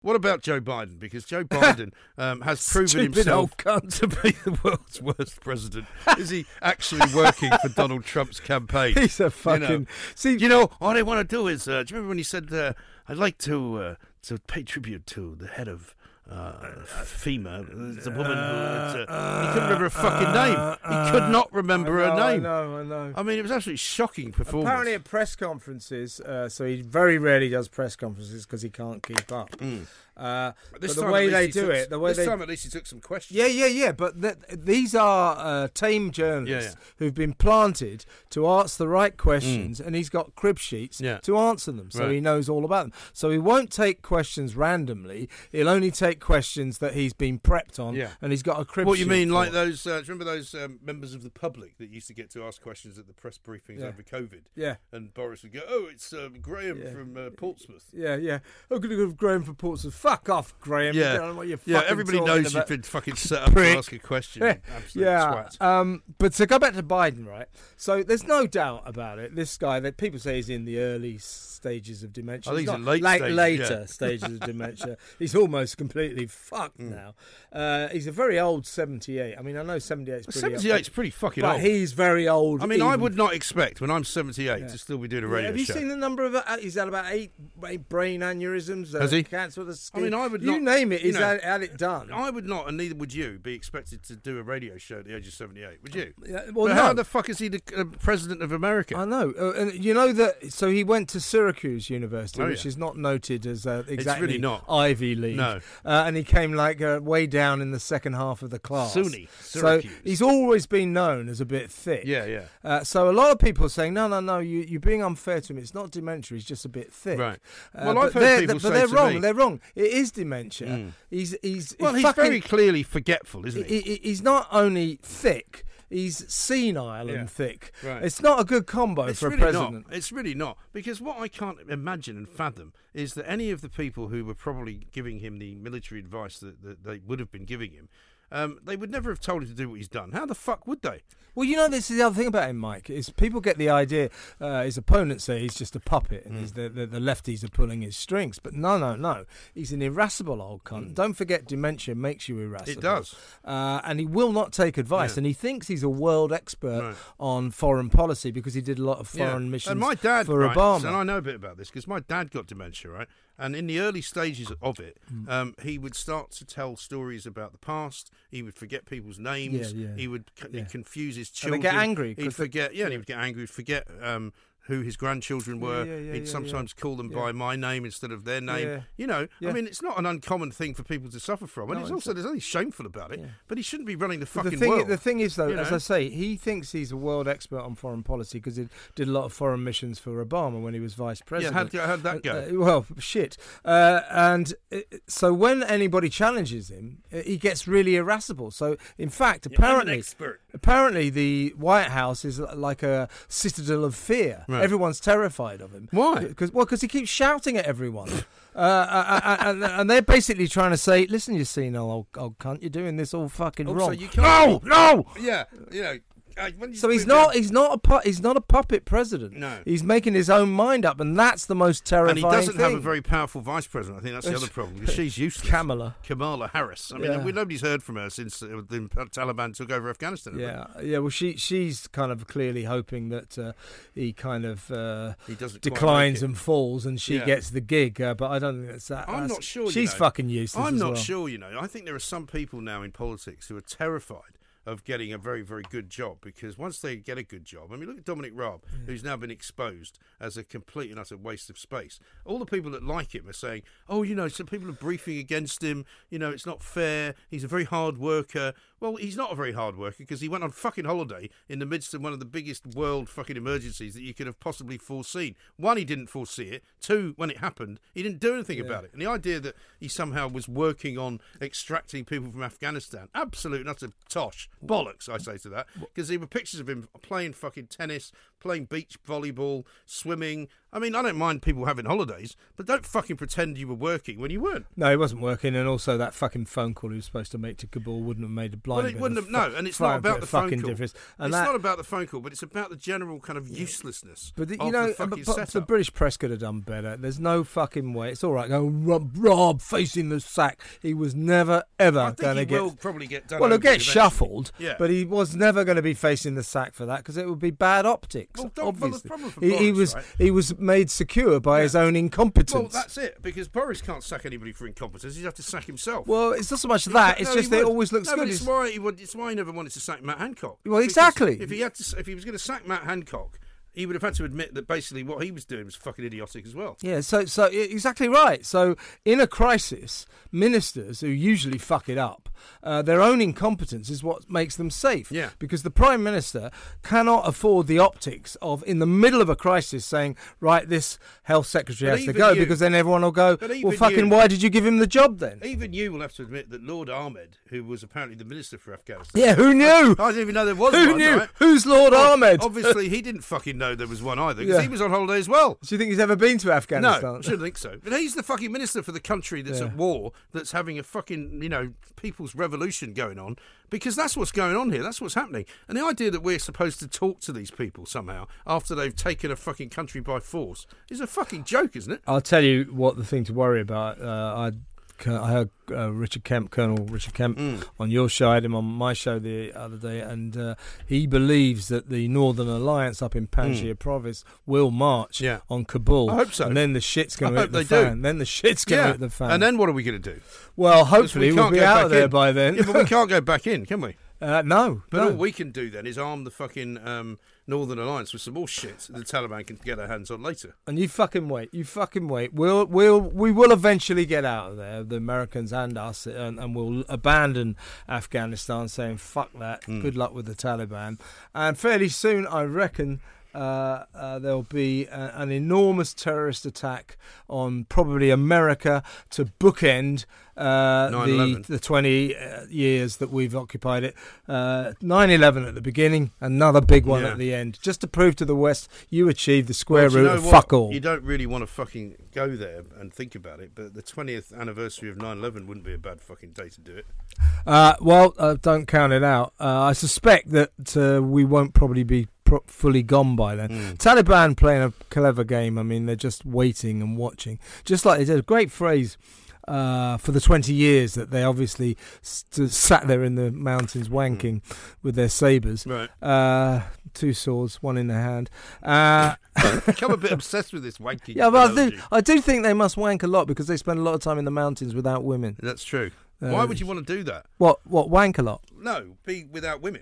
Speaker 1: What about Joe Biden? Because Joe Biden um, has proven
Speaker 2: Stupid
Speaker 1: himself to be the world's worst president. Is he actually working for Donald Trump's campaign?
Speaker 2: He's a
Speaker 1: You
Speaker 2: fucking.
Speaker 1: know,
Speaker 2: See,
Speaker 1: you know all I want to do is. Uh, do you remember when he said, uh, "I'd like to uh, to pay tribute to the head of." Uh, uh, FEMA, it's a woman who it's a, uh, he couldn't remember a fucking uh, name. He could not remember
Speaker 2: know,
Speaker 1: her name.
Speaker 2: I know, I know.
Speaker 1: I mean, it was absolutely shocking performance.
Speaker 2: Apparently at press conferences, uh, so he very rarely does press conferences because he can't keep up. Mm. Uh, but the
Speaker 1: time,
Speaker 2: way they do
Speaker 1: took-
Speaker 2: it, the way
Speaker 1: this
Speaker 2: they
Speaker 1: time at least he took some questions.
Speaker 2: Yeah, yeah, yeah. But th- these are uh, tame journalists
Speaker 1: Yeah,
Speaker 2: who've been planted to ask the right questions, and he's got crib sheets
Speaker 1: Mm. Yeah.
Speaker 2: to answer them, so
Speaker 1: Right.
Speaker 2: he knows all about them. So he won't take questions randomly. He'll only take questions that he's been prepped on,
Speaker 1: Yeah.
Speaker 2: and he's got a crib. Sheet.
Speaker 1: What you mean, like those? Uh, remember those um, members of the public that used to get to ask questions at the press briefings
Speaker 2: Yeah.
Speaker 1: over COVID?
Speaker 2: Yeah.
Speaker 1: And Boris would go, "Oh, it's um, Graham
Speaker 2: Yeah.
Speaker 1: from uh, Portsmouth."
Speaker 2: Yeah, yeah. Oh, good, going to go Graham from Portsmouth. Fuck off, Graham.
Speaker 1: Yeah,
Speaker 2: don't what you're
Speaker 1: yeah. Everybody knows
Speaker 2: about.
Speaker 1: you've been fucking set up
Speaker 2: Prick.
Speaker 1: to ask a question.
Speaker 2: Yeah, yeah. Um, but to go back to Biden, right? So there's no doubt about it. This guy, that people say he's in the early stages of dementia.
Speaker 1: I think
Speaker 2: He's
Speaker 1: he's in
Speaker 2: not-
Speaker 1: late stages,
Speaker 2: later
Speaker 1: yeah.
Speaker 2: stages of dementia. He's almost completely fucked
Speaker 1: Mm.
Speaker 2: now. Uh, he's a very old 78. I mean, I know 78 is pretty. up-
Speaker 1: 78's pretty fucking
Speaker 2: but
Speaker 1: old.
Speaker 2: he's very old.
Speaker 1: I mean, I would not expect when I'm 78 to still be doing a
Speaker 2: Yeah,
Speaker 1: radio
Speaker 2: Have you seen the number of? Uh, he's had about eight, eight brain aneurysms. Uh,
Speaker 1: Has he?
Speaker 2: Cancer of the skin.
Speaker 1: I mean, I would
Speaker 2: You
Speaker 1: not-
Speaker 2: name it, he's
Speaker 1: know,
Speaker 2: had, had it done.
Speaker 1: I would not, and neither would you, be expected to do a radio show at the age of 78, would you?
Speaker 2: Yeah, well,
Speaker 1: but
Speaker 2: no.
Speaker 1: how the fuck is he the uh, president of America?
Speaker 2: I know, uh, and you know that. So he went to Syracuse University,
Speaker 1: Oh,
Speaker 2: which
Speaker 1: yeah.
Speaker 2: is not noted as uh, exactly
Speaker 1: really not.
Speaker 2: Ivy League.
Speaker 1: No.
Speaker 2: uh, and he came like uh, way down in the second half of the class.
Speaker 1: SUNY,
Speaker 2: So
Speaker 1: Syracuse.
Speaker 2: he's always been known as a bit thick.
Speaker 1: yeah, yeah.
Speaker 2: Uh, so a lot of people are saying, no, no, no, you, you're being unfair to him. It's not dementia. He's just a bit thick.
Speaker 1: Right. Well,
Speaker 2: but
Speaker 1: I've heard
Speaker 2: they're,
Speaker 1: people
Speaker 2: but
Speaker 1: say
Speaker 2: they're
Speaker 1: to
Speaker 2: wrong.
Speaker 1: me-
Speaker 2: They're wrong. It is dementia. Mm. He's he's
Speaker 1: Well, he's
Speaker 2: fucking,
Speaker 1: very clearly forgetful, isn't he?
Speaker 2: he- he- he's not only thick. He's senile
Speaker 1: Yeah.
Speaker 2: and thick.
Speaker 1: Right.
Speaker 2: It's not a good combo
Speaker 1: It's
Speaker 2: for a
Speaker 1: really
Speaker 2: president.
Speaker 1: not. It's really not because what I can't imagine and fathom is that any of the people who were probably giving him the military advice that, that they would have been giving him, um, they would never have told him to do what he's done. How the fuck would they?
Speaker 2: Well, you know, this is the other thing about him, Mike. Is people get the idea uh, his opponents say he's just a puppet and
Speaker 1: Mm.
Speaker 2: the, the the lefties are pulling his strings. But no, no, no. He's an irascible old cunt. Don't forget, dementia makes you irascible.
Speaker 1: Mm. It does.
Speaker 2: Uh, and he will not take advice.
Speaker 1: Yeah.
Speaker 2: And he thinks he's a world expert
Speaker 1: Right.
Speaker 2: on foreign policy because he did a lot of foreign
Speaker 1: Yeah.
Speaker 2: missions
Speaker 1: And my dad,
Speaker 2: for
Speaker 1: right,
Speaker 2: Obama.
Speaker 1: and I know a bit about this because my dad got dementia, right? And in the early stages of it,
Speaker 2: Hmm.
Speaker 1: um, he would start to tell stories about the past. He would forget people's names.
Speaker 2: Yeah, yeah.
Speaker 1: He would c-
Speaker 2: Yeah.
Speaker 1: confuse his
Speaker 2: And
Speaker 1: children.
Speaker 2: they get angry
Speaker 1: He'd forget. Yeah, and he would get angry. He'd forget. Um, who his grandchildren were.
Speaker 2: yeah, yeah,
Speaker 1: He'd
Speaker 2: yeah,
Speaker 1: sometimes call them
Speaker 2: Yeah.
Speaker 1: by my name instead of their name.
Speaker 2: Yeah.
Speaker 1: You know,
Speaker 2: Yeah.
Speaker 1: I mean, it's not an uncommon thing for people to suffer from, and
Speaker 2: No,
Speaker 1: it's
Speaker 2: it's
Speaker 1: also there's nothing shameful about it.
Speaker 2: Yeah.
Speaker 1: But he shouldn't be running the fucking
Speaker 2: the thing,
Speaker 1: world.
Speaker 2: the thing is, though,
Speaker 1: you
Speaker 2: as? I say, he thinks he's a world expert on foreign policy because he did a lot of foreign missions for Obama when he was vice
Speaker 1: yeah,
Speaker 2: president.
Speaker 1: how'd, how'd that go?
Speaker 2: Uh, well, shit. Uh, and uh, so when anybody challenges him, uh, he gets really irascible. So, in fact, apparently,
Speaker 1: expert.
Speaker 2: Apparently, the White House is like a citadel of fear.
Speaker 1: Right.
Speaker 2: Everyone's terrified of him.
Speaker 1: Why?
Speaker 2: Because well, because he keeps shouting at everyone. Uh, uh, uh, and, and they're basically trying to say, "Listen, you senile old, old cunt, you're doing this all fucking
Speaker 1: Also,
Speaker 2: wrong."
Speaker 1: you can't-
Speaker 2: no, no.
Speaker 1: Yeah, you know.
Speaker 2: So he's not.
Speaker 1: down-
Speaker 2: He's not a. Pu- he's not a puppet president.
Speaker 1: No.
Speaker 2: he's making his own mind up, and that's the most terrifying
Speaker 1: and he doesn't
Speaker 2: thing.
Speaker 1: have a very powerful vice president. I think that's the other problem she's useless.
Speaker 2: Kamala.
Speaker 1: Kamala Harris. I mean,
Speaker 2: Yeah.
Speaker 1: we, nobody's heard from her since uh, the Taliban took over Afghanistan. have
Speaker 2: Yeah, yeah. Well, she she's kind of clearly hoping that uh, he kind of uh,
Speaker 1: He
Speaker 2: declines and falls, and she
Speaker 1: Yeah.
Speaker 2: gets the gig. Uh, but I don't think that's that.
Speaker 1: I'm
Speaker 2: that's-
Speaker 1: not sure. you
Speaker 2: She's
Speaker 1: know.
Speaker 2: fucking useless.
Speaker 1: I'm
Speaker 2: as
Speaker 1: not
Speaker 2: well.
Speaker 1: sure. You know, I think there are some people now in politics who are terrified of getting a very, very good job because once they get a good job, I mean, look at Dominic Raab, mm. who's now been exposed as a complete and utter waste of space. All the people that like him are saying, "Oh, you know, some people are briefing against him. You know, it's not fair. He's a very hard worker." Well, he's not a very hard worker because he went on fucking holiday in the midst of one of the biggest world fucking emergencies that you could have possibly foreseen. One, he didn't foresee it. Two, when it happened, he didn't do anything about it. And the idea that he somehow was working on extracting people from Afghanistan, absolute and utter tosh. Bollocks, I say to that. Because there were pictures of him playing fucking tennis, playing beach volleyball, swimming. I mean, I don't mind people having holidays, but don't fucking pretend you were working when you weren't.
Speaker 2: No, he wasn't working, and also that fucking phone call he was supposed to make to Kabul wouldn't have made a blind.
Speaker 1: Well, it wouldn't have. No, and it's not about the phone
Speaker 2: fucking
Speaker 1: call.
Speaker 2: difference. And
Speaker 1: it's
Speaker 2: that,
Speaker 1: not about the phone call, but it's about the general kind of uselessness.
Speaker 2: But the, you know,
Speaker 1: the
Speaker 2: but, but the. British press could have done better. There's no fucking way. It's all right. Go Raab, Raab facing the sack. He was never ever going to
Speaker 1: he
Speaker 2: get.
Speaker 1: will probably get done.
Speaker 2: well, he'll get
Speaker 1: eventually.
Speaker 2: shuffled,
Speaker 1: Yeah.
Speaker 2: but he was never going to be facing the sack for that because it would be bad optics.
Speaker 1: Well, don't- well, the problem for
Speaker 2: he, he was
Speaker 1: right?
Speaker 2: he was made secure by his own incompetence.
Speaker 1: Well, that's it. Because Boris can't sack anybody for incompetence. He'd have to sack himself.
Speaker 2: Well, it's not so much that. It's
Speaker 1: No,
Speaker 2: just that it always looks
Speaker 1: no,
Speaker 2: good.
Speaker 1: It's- why he would, It's why he never wanted to sack Matt Hancock.
Speaker 2: Well, exactly.
Speaker 1: If he had to, if he was going to sack Matt Hancock, he would have had to admit that basically what he was doing was fucking idiotic as well.
Speaker 2: Yeah, so so exactly right. So in a crisis, ministers who usually fuck it up, uh, their own incompetence is what makes them safe.
Speaker 1: Yeah.
Speaker 2: Because the prime minister cannot afford the optics of in the middle of a crisis saying, right, this health secretary
Speaker 1: But
Speaker 2: has to go
Speaker 1: you-
Speaker 2: because then everyone will go, well, fucking,
Speaker 1: you-
Speaker 2: why did you give him the job then?
Speaker 1: Even you will have to admit that Lord Ahmed, who was apparently the minister for Afghanistan,
Speaker 2: Yeah, who knew?
Speaker 1: I didn't even know there was
Speaker 2: Who
Speaker 1: one.
Speaker 2: knew?
Speaker 1: right?
Speaker 2: Who's Lord
Speaker 1: Well,
Speaker 2: Ahmed?
Speaker 1: Obviously, he didn't fucking know there was one either because
Speaker 2: Yeah.
Speaker 1: he was on holiday as well.
Speaker 2: Do you think he's ever been to Afghanistan?
Speaker 1: No, I shouldn't think so. But he's the fucking minister for the country that's
Speaker 2: Yeah.
Speaker 1: at war, that's having a fucking, you know, people's revolution going on, because that's what's going on here. That's what's happening. And the idea that we're supposed to talk to these people somehow after they've taken a fucking country by force is a fucking joke, isn't it?
Speaker 2: I'll tell you what the thing to worry about. Uh, I I heard uh, Richard Kemp, Colonel Richard Kemp,
Speaker 1: Mm.
Speaker 2: on your show. I had him on my show the other day, and uh, he believes that the Northern Alliance up in Panjshir Province will march
Speaker 1: Mm. Yeah.
Speaker 2: on Kabul.
Speaker 1: I hope so.
Speaker 2: And then the shit's going to hit the
Speaker 1: they do.
Speaker 2: fan. Then the shit's going to
Speaker 1: Yeah.
Speaker 2: hit the fan.
Speaker 1: And then what are we going to do?
Speaker 2: well, hopefully
Speaker 1: we
Speaker 2: we'll
Speaker 1: can't
Speaker 2: be out of there
Speaker 1: in.
Speaker 2: by then.
Speaker 1: Yeah, but we can't go back in, can we?
Speaker 2: uh, no,
Speaker 1: But
Speaker 2: no.
Speaker 1: all we can do then is arm the fucking um, Northern Alliance with some more shit the Taliban can get their hands on later.
Speaker 2: And you fucking wait. You fucking wait. We'll we'll we will eventually get out of there, the Americans and us, and, and we'll abandon Afghanistan, saying fuck that.
Speaker 1: Hmm.
Speaker 2: Good luck with the Taliban. And fairly soon, I reckon. Uh, uh, there'll be a, an enormous terrorist attack on probably America to bookend uh, the the 20 uh, years that we've occupied it. Uh, 9/11 at the beginning, another big one
Speaker 1: Yeah.
Speaker 2: at the end, just to prove to the West you achieved the square
Speaker 1: Well,
Speaker 2: root of
Speaker 1: what?
Speaker 2: fuck all.
Speaker 1: You don't really want to fucking go there and think about it, but the 20th anniversary of 9/11 wouldn't be a bad fucking day to do it.
Speaker 2: Uh, well, uh, don't count it out. Uh, I suspect that uh, we won't probably be pro- fully gone by then.
Speaker 1: Hmm.
Speaker 2: Taliban playing a clever game. I mean, they're just waiting and watching, just like they did. A great phrase. Uh, for the 20 years that they obviously st- sat there in the mountains wanking with their sabres.
Speaker 1: Right.
Speaker 2: Uh, two swords, one in their hand. Uh,
Speaker 1: Become a bit obsessed with this wanking.
Speaker 2: yeah, but I do, I do think they must wank a lot because they spend a lot of time in the mountains without women.
Speaker 1: That's true.
Speaker 2: Uh,
Speaker 1: Why would you want to do that?
Speaker 2: What? What? Wank a lot?
Speaker 1: No, be without women.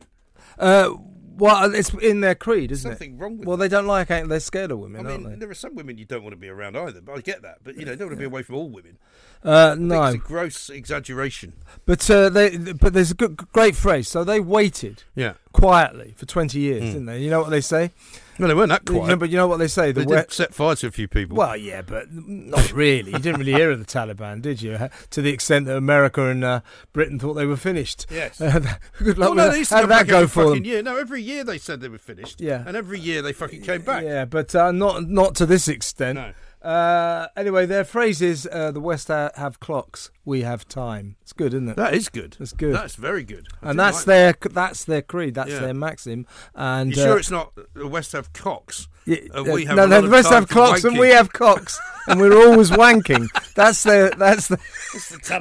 Speaker 2: Uh, well, it's in their creed, isn't it?
Speaker 1: Something wrong with
Speaker 2: Well, they don't like it. They're scared of women,
Speaker 1: I
Speaker 2: aren't
Speaker 1: mean,
Speaker 2: they?
Speaker 1: there are some women you don't want to be around either, but I get that. But you know, you don't want to be away from all women.
Speaker 2: Uh,
Speaker 1: I think
Speaker 2: no,
Speaker 1: it's a gross exaggeration.
Speaker 2: but uh, they, but there's a good, great phrase. So they waited
Speaker 1: Yeah.
Speaker 2: quietly for 20 years, didn't they? You know what they say?
Speaker 1: No, they weren't that quiet.
Speaker 2: know, but you know what they say? The
Speaker 1: they did set fire to a few people.
Speaker 2: well, yeah, but not really. You didn't really hear of the Taliban, did you? To the extent that America and uh, Britain thought they were finished.
Speaker 1: Yes.
Speaker 2: good luck
Speaker 1: well,
Speaker 2: with
Speaker 1: no,
Speaker 2: that.
Speaker 1: they used to
Speaker 2: How did that go for them?
Speaker 1: year. No, every year they said they were finished.
Speaker 2: Yeah.
Speaker 1: And every year they fucking came back.
Speaker 2: Yeah, but uh, not not to this extent.
Speaker 1: No.
Speaker 2: Uh, anyway, their phrase is uh, the West have clocks, we have time. It's good, isn't it?
Speaker 1: That is good.
Speaker 2: That's good.
Speaker 1: That's very good. I
Speaker 2: and that's
Speaker 1: like
Speaker 2: their that's their creed. That's
Speaker 1: Yeah.
Speaker 2: their maxim. And
Speaker 1: You
Speaker 2: uh,
Speaker 1: sure it's not the West have cocks?
Speaker 2: Yeah,
Speaker 1: uh, we have
Speaker 2: no,
Speaker 1: a
Speaker 2: no, the
Speaker 1: of
Speaker 2: West have
Speaker 1: for
Speaker 2: clocks and we have cocks, and we're always wanking. That's their that's the,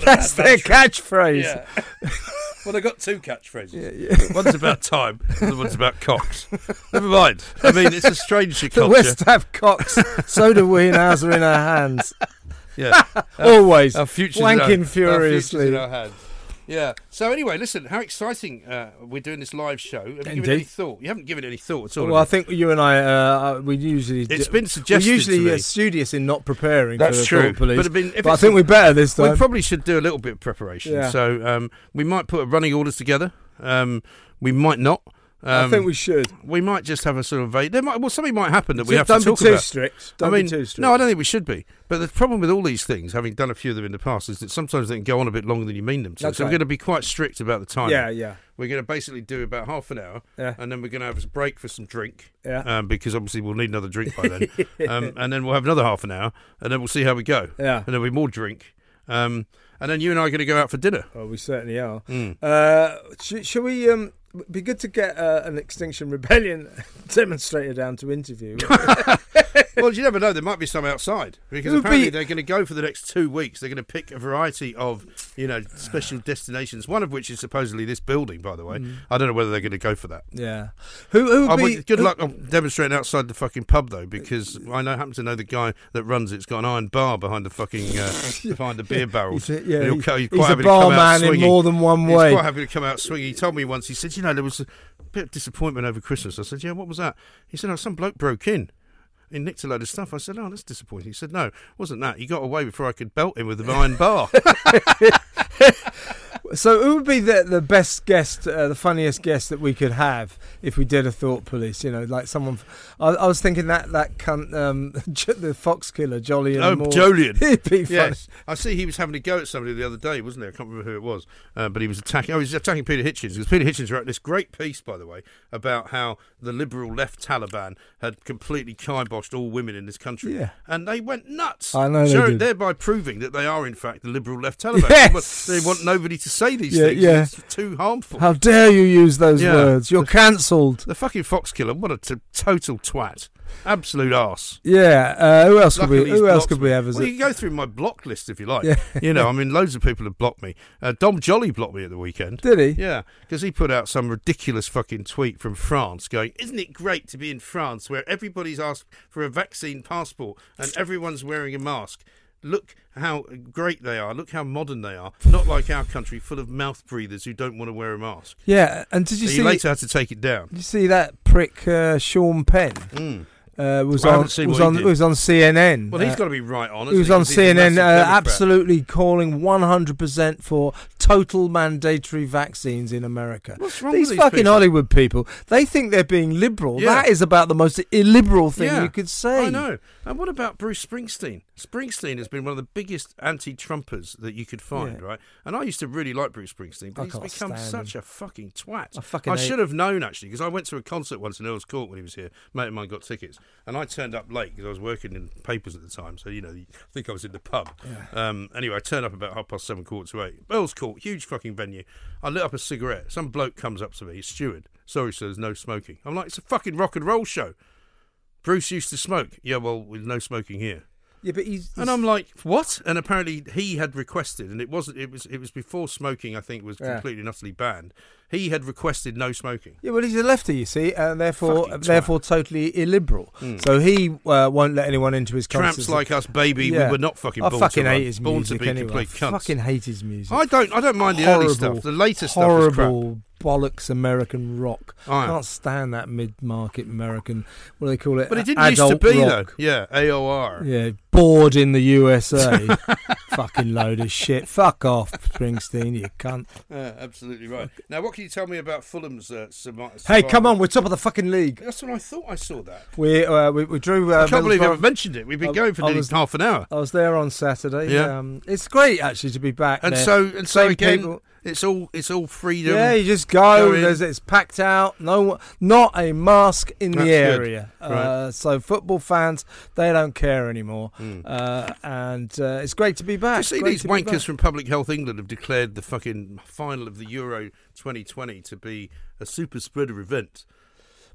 Speaker 2: that's their catchphrase.
Speaker 1: well, they got two catchphrases. One's about time, the other one's about cocks. Never mind. I mean, it's a strange
Speaker 2: The
Speaker 1: culture.
Speaker 2: West have cocks, so do we, and ours are in our hands.
Speaker 1: Yeah.
Speaker 2: Always
Speaker 1: Our future's in our-
Speaker 2: wanking
Speaker 1: Our
Speaker 2: furiously.
Speaker 1: future's in our hands. Yeah. So anyway, listen. How exciting uh, we're doing this live show. Have you given
Speaker 2: Indeed.
Speaker 1: any thought? You haven't given any thought at all.
Speaker 2: Well, I think you and I, uh, we usually.
Speaker 1: It's
Speaker 2: do-
Speaker 1: been suggested
Speaker 2: We're usually
Speaker 1: to me.
Speaker 2: uh, studious in not preparing.
Speaker 1: That's
Speaker 2: for
Speaker 1: true.
Speaker 2: Police,
Speaker 1: But
Speaker 2: but I think we're better this time.
Speaker 1: We probably should do a little bit of preparation.
Speaker 2: Yeah.
Speaker 1: So um, we might put running orders together. Um, we might not. Um,
Speaker 2: I think we should.
Speaker 1: we might just have a sort of vague. There might, well, something might happen that we have
Speaker 2: don't
Speaker 1: to
Speaker 2: be
Speaker 1: talk
Speaker 2: too
Speaker 1: about.
Speaker 2: strict. Don't
Speaker 1: I mean,
Speaker 2: be too strict.
Speaker 1: no, I don't think we should be. But the problem with all these things, having done a few of them in the past, is that sometimes they can go on a bit longer than you mean them to.
Speaker 2: That's
Speaker 1: so we're going to be quite strict about the time.
Speaker 2: Yeah, yeah,
Speaker 1: We're going to basically do about half an hour,
Speaker 2: Yeah.
Speaker 1: and then we're going to have a break for some drink,
Speaker 2: yeah.
Speaker 1: um, because obviously we'll need another drink by then. um, and then we'll have another half an hour, and then we'll see how we go.
Speaker 2: Yeah.
Speaker 1: And there'll be more drink. Um, and then you and I are going to go out for dinner.
Speaker 2: Well, we certainly are.
Speaker 1: Mm.
Speaker 2: Uh, sh- shall we? Um, be good to get uh, an Extinction Rebellion demonstrator down to interview.
Speaker 1: well, you never know. There might be some outside because apparently
Speaker 2: be-
Speaker 1: they're going to go for the next two weeks. They're going to pick a variety of, you know, special destinations. One of which is supposedly this building. By the way, I don't know whether they're going to go for that.
Speaker 2: yeah. Who? Who would be?
Speaker 1: would- good
Speaker 2: who-
Speaker 1: luck on demonstrating outside the fucking pub though, because I know happen to know the guy that runs it's got an iron bar behind the fucking uh, behind the beer barrels.
Speaker 2: He's a, yeah,
Speaker 1: he's
Speaker 2: he's
Speaker 1: quite
Speaker 2: a
Speaker 1: happy to come out
Speaker 2: barman in more than one way.
Speaker 1: He's quite happy to come out swinging. He told me once. He said, "You know, there was a bit of disappointment over Christmas." I said, "Yeah, what was that?" He said, "Oh, some bloke broke in." He nicked a load of stuff. I said, "Oh, that's disappointing." He said, "No, wasn't that. He got away before I could belt him with the iron bar."
Speaker 2: So, who would be the the best guest, uh, the funniest guest that we could have if we did a thought police? You know, like someone. I, I was thinking that that cunt, um, the fox killer, Jolly.
Speaker 1: oh,
Speaker 2: Moore.
Speaker 1: Jolyon.
Speaker 2: He'd be funny.
Speaker 1: Yes, I see. He was having a go at somebody the other day, wasn't he? I can't remember who it was, uh, but he was attacking. Oh, he was attacking Peter Hitchens because Peter Hitchens wrote this great piece, by the way, about how the liberal left Taliban had completely kiboshed all women in this country,
Speaker 2: Yeah.
Speaker 1: and they went nuts.
Speaker 2: I know they did.
Speaker 1: thereby proving that they are in fact the liberal left Taliban.
Speaker 2: Yes!
Speaker 1: They want- They want nobody to say these
Speaker 2: Yeah,
Speaker 1: things.
Speaker 2: yeah.
Speaker 1: It's too harmful.
Speaker 2: How dare you use those
Speaker 1: Yeah.
Speaker 2: words? You're cancelled.
Speaker 1: the fucking fox killer. What a t- total twat. Absolute ass.
Speaker 2: Yeah. Uh, who else could we? Who else could we have? As
Speaker 1: Well, you can go through my block list if you like.
Speaker 2: Yeah.
Speaker 1: you know, I mean, loads of people have blocked me. Uh, Dom Jolly blocked me at the weekend.
Speaker 2: Did he?
Speaker 1: Yeah, because he put out some ridiculous fucking tweet from France going, Isn't it great to be in France where everybody's asked for a vaccine passport and everyone's wearing a mask? Look how great they are. Look how modern they are. Not like our country, full of mouth breathers who don't want to wear a mask.
Speaker 2: Yeah. And did you
Speaker 1: So
Speaker 2: see?
Speaker 1: you later had to take it down.
Speaker 2: Did you see that prick uh, Sean Penn?
Speaker 1: Mm.
Speaker 2: Uh, was
Speaker 1: I
Speaker 2: on was on was on CNN.
Speaker 1: Well, he's
Speaker 2: Uh,
Speaker 1: got to be right on.
Speaker 2: He was on CNN, uh, absolutely calling 100% for total mandatory vaccines in America.
Speaker 1: What's wrong
Speaker 2: these
Speaker 1: with these
Speaker 2: fucking
Speaker 1: people?
Speaker 2: Hollywood people, they think they're being liberal.
Speaker 1: Yeah.
Speaker 2: That is about the most illiberal thing
Speaker 1: Yeah,
Speaker 2: you could say.
Speaker 1: I know. And what about Bruce Springsteen? Springsteen has been one of the biggest anti-Trumpers that you could find,
Speaker 2: Yeah.
Speaker 1: right? And I used to really like Bruce Springsteen, but
Speaker 2: I
Speaker 1: he's become such a fucking twat.
Speaker 2: I fucking
Speaker 1: I should have known actually, because I went to a concert once in Earl's Court when he was here. Mate of mine got tickets, and I turned up late because I was working in papers at the time. So you know, I think I was in the pub. Um, anyway, I turned up about half past seven, quarter to eight. Earl's Court, huge fucking venue. I lit up a cigarette. Some bloke comes up to me, steward. Sorry, sir, there's no smoking. I'm like, it's a fucking rock and roll show. Bruce used to smoke. Yeah, well, with no smoking here.
Speaker 2: Yeah, but he's,
Speaker 1: And I'm like, what? And apparently he had requested, and it wasn't. It was. It was before smoking. I think was
Speaker 2: Yeah.
Speaker 1: completely and utterly banned. He had requested no smoking.
Speaker 2: Yeah, well, he's a lefty, you see, and therefore,
Speaker 1: Fucking twat.
Speaker 2: therefore, totally illiberal. So he uh, won't let anyone into his
Speaker 1: Tramps
Speaker 2: concerts.
Speaker 1: like us, baby.
Speaker 2: Yeah.
Speaker 1: We were not fucking.
Speaker 2: I
Speaker 1: born
Speaker 2: fucking
Speaker 1: to
Speaker 2: hate
Speaker 1: run.
Speaker 2: his
Speaker 1: Born
Speaker 2: music
Speaker 1: to be
Speaker 2: anyway.
Speaker 1: complete
Speaker 2: I fucking hate his music.
Speaker 1: I don't. I don't mind the early stuff. The later stuff is crap.
Speaker 2: horrible bollocks American rock.
Speaker 1: I
Speaker 2: Can't stand that mid-market American. What do they call it?
Speaker 1: But it didn't used to be
Speaker 2: rock.
Speaker 1: though. Yeah, AOR.
Speaker 2: Yeah, bored in the USA. Fucking load of shit. Fuck off, Springsteen, you cunt.
Speaker 1: Yeah, absolutely right. Now, what can you tell me about Fulham's? Uh,
Speaker 2: Hey, come on, we're top of the fucking league.
Speaker 1: That's what I thought. I saw that.
Speaker 2: We uh, we, we drew. Uh,
Speaker 1: I can't believe you
Speaker 2: Middlesbrough-
Speaker 1: haven't mentioned it. We've been
Speaker 2: I-
Speaker 1: going for
Speaker 2: I
Speaker 1: nearly
Speaker 2: was-
Speaker 1: half an hour.
Speaker 2: I was there on Saturday.
Speaker 1: Yeah.
Speaker 2: um, it's great actually to be back.
Speaker 1: And
Speaker 2: there.
Speaker 1: so, and so
Speaker 2: Same
Speaker 1: again,
Speaker 2: people-
Speaker 1: it's all it's all freedom.
Speaker 2: Yeah, you just go. It's packed out. No, not a mask in
Speaker 1: That's
Speaker 2: the area.
Speaker 1: Right.
Speaker 2: Uh, so football fans, they don't care anymore, uh, and uh, it's great to be back.
Speaker 1: You see,
Speaker 2: Great
Speaker 1: these wankers from Public Health England have declared the fucking final of the Euro 2020 to be a super spreader event.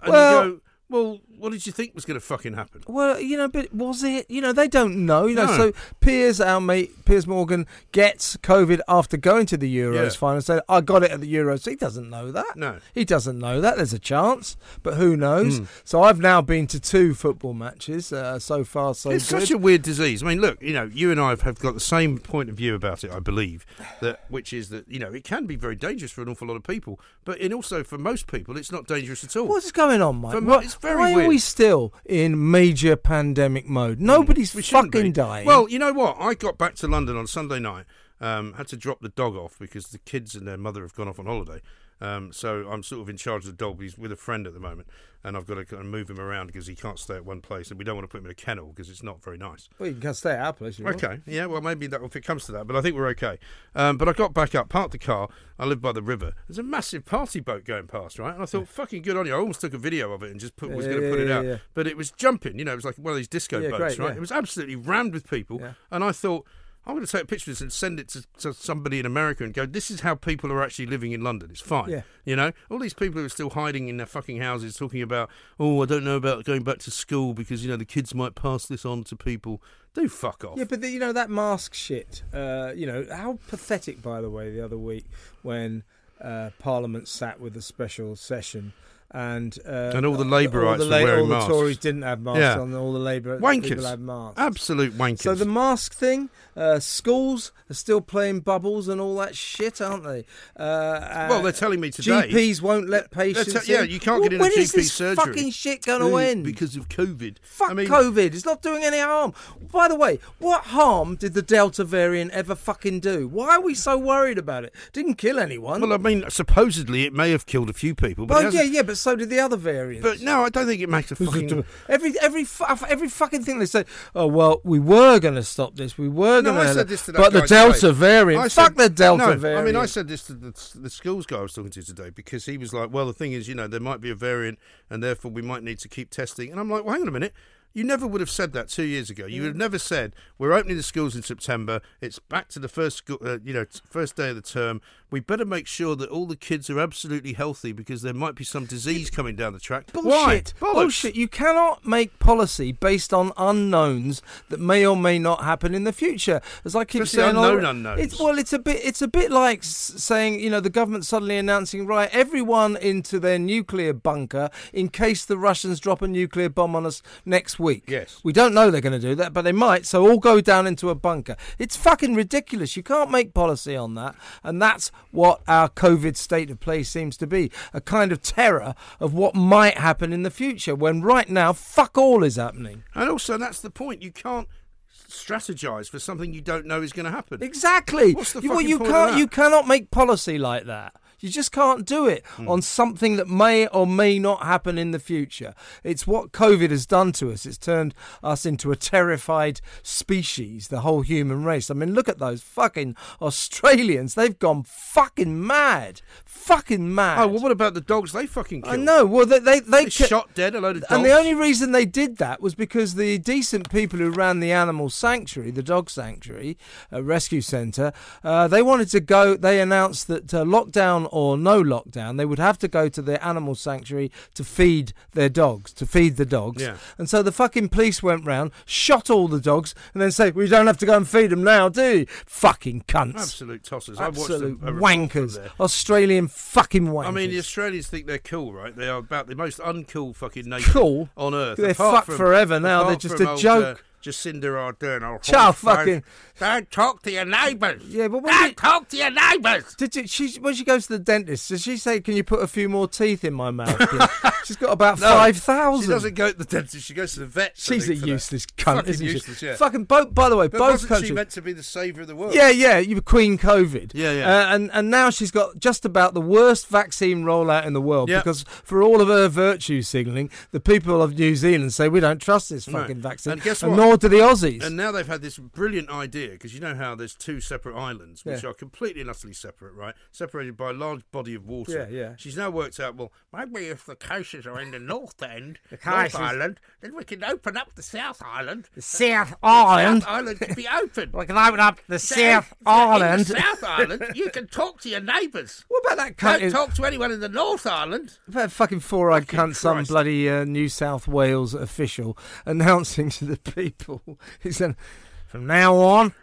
Speaker 1: And
Speaker 2: Well-
Speaker 1: you go, well, what did you think was going to fucking happen?
Speaker 2: Well, you know, but was it? You know, they don't know. You know,
Speaker 1: No.
Speaker 2: so Piers, our mate Piers Morgan, gets COVID after going to the Euros
Speaker 1: Yeah.
Speaker 2: final. and Said, "I got it at the Euros." He doesn't know that.
Speaker 1: No.
Speaker 2: he doesn't know that. There's a chance, but who knows?
Speaker 1: Hmm.
Speaker 2: So I've now been to two football matches uh, so far. So
Speaker 1: it's
Speaker 2: good.
Speaker 1: such a weird disease. I mean, look, you know, you and I have, got the same point of view about it, I believe, that which is that you know it can be very dangerous for an awful lot of people, but in also for most people, it's not dangerous at all.
Speaker 2: What's going on, Mike?
Speaker 1: For mo-
Speaker 2: What-
Speaker 1: it's very
Speaker 2: why are we still in major pandemic mode? Nobody's
Speaker 1: We shouldn't
Speaker 2: fucking
Speaker 1: be.
Speaker 2: dying.
Speaker 1: Well, you know what? I got back to London on Sunday night. Um, had to drop the dog off because the kids and their mother have gone off on holiday. Um, so I'm sort of in charge of the dog. He's with a friend at the moment, and I've got to kind of move him around because he can't stay at one place, and we don't want to put him in a kennel because it's not very nice.
Speaker 2: Well, you can stay at our place. you want.
Speaker 1: Okay, yeah, well, maybe that if it comes to that, but I think we're okay. Um, but I got back up, parked the car. I live by the river. There's a massive party boat going past, right? And I thought, fucking good on you. I almost took a video of it and just put, was
Speaker 2: Yeah,
Speaker 1: going to
Speaker 2: yeah,
Speaker 1: put it out,
Speaker 2: yeah.
Speaker 1: but it was jumping. You know, it was like one of these disco
Speaker 2: Yeah,
Speaker 1: boats,
Speaker 2: great,
Speaker 1: right?
Speaker 2: yeah.
Speaker 1: It was absolutely rammed with people,
Speaker 2: Yeah.
Speaker 1: and I thought. I'm going to take a picture of this and send it to, to somebody in America and go, this is how people are actually living in London. It's fine.
Speaker 2: Yeah.
Speaker 1: You know, all these people who are still hiding in their fucking houses talking about, oh, I don't know about going back to school because, you know, the kids might pass this on to people. Do fuck off.
Speaker 2: Yeah, but the, you know that mask shit. Uh, you know how pathetic, by the way, the other week when uh, Parliament sat with a special session. And uh,
Speaker 1: And all the Labourites
Speaker 2: all the,
Speaker 1: were wearing
Speaker 2: all the
Speaker 1: masks.
Speaker 2: Tories didn't have masks
Speaker 1: Yeah.
Speaker 2: on. All the Labour
Speaker 1: Wankers.
Speaker 2: people had masks.
Speaker 1: Absolute wankers.
Speaker 2: So the mask thing, uh, schools are still playing bubbles and all that shit, aren't they? Uh,
Speaker 1: well,
Speaker 2: uh,
Speaker 1: they're telling me today.
Speaker 2: GPs won't let patients.
Speaker 1: te- yeah, you can't
Speaker 2: Well,
Speaker 1: get in a
Speaker 2: when is
Speaker 1: GP
Speaker 2: this
Speaker 1: surgery.
Speaker 2: fucking shit going to end?
Speaker 1: because of COVID.
Speaker 2: Fuck
Speaker 1: I mean,
Speaker 2: COVID. It's not doing any harm. By the way, what harm did the Delta variant ever fucking do? Why are we so worried about it? Didn't kill anyone.
Speaker 1: Well, I mean, supposedly it may have killed a few people, but,
Speaker 2: Well, yeah, yeah, but so did the other variants.
Speaker 1: but no, I don't think it makes a fucking.
Speaker 2: every every every fucking thing they say. Oh well, we were going to stop this. We were
Speaker 1: No,
Speaker 2: going
Speaker 1: I said this to
Speaker 2: but the Delta
Speaker 1: today.
Speaker 2: variant.
Speaker 1: I
Speaker 2: fuck
Speaker 1: said-
Speaker 2: the Delta
Speaker 1: no,
Speaker 2: variant.
Speaker 1: I mean, I said this to the, the schools guy I was talking to today because he was like, "Well, the thing is, you know, there might be a variant, and therefore we might need to keep testing." And I'm like, "Well, hang on a minute." You never would have said that two years ago. You would have never said we're opening the schools in September. It's back to the first, school, uh, you know, first day of the term. We better make sure that all the kids are absolutely healthy because there might be some disease coming down the track.
Speaker 2: Bullshit.
Speaker 1: Why? Bollocks.
Speaker 2: Bullshit. You cannot make policy based on unknowns that may or may not happen in the future. As I keep
Speaker 1: Especially
Speaker 2: saying, all-
Speaker 1: unknown unknowns.
Speaker 2: It's, well, it's a bit. It's a bit like saying, you know, the government suddenly announcing, right, everyone into their nuclear bunker in case the Russians drop a nuclear bomb on us next week.
Speaker 1: Yes.
Speaker 2: We don't know they're going to do that, but they might. So all go down into a bunker. It's fucking ridiculous. You can't make policy on that, and that's what our COVID state of play seems to be a kind of terror of what might happen in the future. When right now, fuck all is happening.
Speaker 1: And also, that's the point. You can't strategize for something you don't know is going to happen.
Speaker 2: Exactly.
Speaker 1: What's the
Speaker 2: you, well, you
Speaker 1: point
Speaker 2: can't. You cannot make policy like that. You just can't do it
Speaker 1: Hmm.
Speaker 2: on something that may or may not happen in the future. It's what COVID has done to us. It's turned us into a terrified species, the whole human race. I mean, look at those fucking Australians. They've gone fucking mad. Fucking mad.
Speaker 1: Oh, well, what about the dogs they fucking killed?
Speaker 2: I know. Well, they they, they,
Speaker 1: They
Speaker 2: ca-
Speaker 1: shot dead a load of dogs.
Speaker 2: and the only reason they did that was because the decent people who ran the animal sanctuary, the dog sanctuary, uh, rescue centre, uh, they wanted to go. They announced that uh, lockdown or no lockdown, they would have to go to their animal sanctuary to feed their dogs, to feed the dogs.
Speaker 1: Yeah.
Speaker 2: And so the fucking police went round, shot all the dogs, and then say, "We don't have to go and feed them now, do you? Fucking cunts."
Speaker 1: Absolute tossers.
Speaker 2: Absolute
Speaker 1: watched a, a report from
Speaker 2: wankers. Australian fucking wankers.
Speaker 1: I mean, the Australians think they're cool, right? They are about the most uncool fucking nation
Speaker 2: Cool?
Speaker 1: on earth.
Speaker 2: They're
Speaker 1: Apart
Speaker 2: fucked
Speaker 1: from-
Speaker 2: forever now, they're just a
Speaker 1: old,
Speaker 2: joke.
Speaker 1: Uh, Jacinda Ardern, horse face.
Speaker 2: fucking-
Speaker 1: Don't talk to your neighbours.
Speaker 2: Yeah, but when
Speaker 1: Don't
Speaker 2: you-
Speaker 1: talk to your neighbours.
Speaker 2: Did you, she when she goes to the dentist? Does she say, "Can you put a few more teeth in my mouth?" please?" She's got about
Speaker 1: No,
Speaker 2: five
Speaker 1: She doesn't go to the dentist. She goes to the vet.
Speaker 2: She's a
Speaker 1: for that.
Speaker 2: useless cunt,
Speaker 1: Fucking
Speaker 2: isn't
Speaker 1: useless,
Speaker 2: she?
Speaker 1: yeah.
Speaker 2: Fucking both. By the way,
Speaker 1: But
Speaker 2: both
Speaker 1: wasn't
Speaker 2: countries.
Speaker 1: she meant to be the saviour of the world?
Speaker 2: yeah, yeah, you were Queen COVID.
Speaker 1: Yeah, yeah.
Speaker 2: Uh, and and now she's got just about the worst vaccine rollout in the world
Speaker 1: Yeah.
Speaker 2: because for all of her virtue signalling, the people of New Zealand say we don't trust this
Speaker 1: No.
Speaker 2: fucking vaccine,
Speaker 1: And guess what?
Speaker 2: Do the Aussies.
Speaker 1: And now they've had this brilliant idea because you know how there's two separate islands which
Speaker 2: Yeah.
Speaker 1: are completely and utterly separate, right? Separated by a large body of water.
Speaker 2: Yeah, yeah.
Speaker 1: She's now worked out. Well, maybe if the cases are in the North End, North
Speaker 2: cases-
Speaker 1: Island, then we can open up the South Island.
Speaker 2: The South Island.
Speaker 1: South Island can be open.
Speaker 2: We can open up the
Speaker 1: So
Speaker 2: South Island.
Speaker 1: The South Island, you can talk to your neighbours.
Speaker 2: What about that
Speaker 1: Don't
Speaker 2: cunt?
Speaker 1: talk to anyone in the North Island.
Speaker 2: That fucking four-eyed
Speaker 1: Fucking
Speaker 2: cunt, some bloody uh, New South Wales official, announcing to the people, he said, "From now on,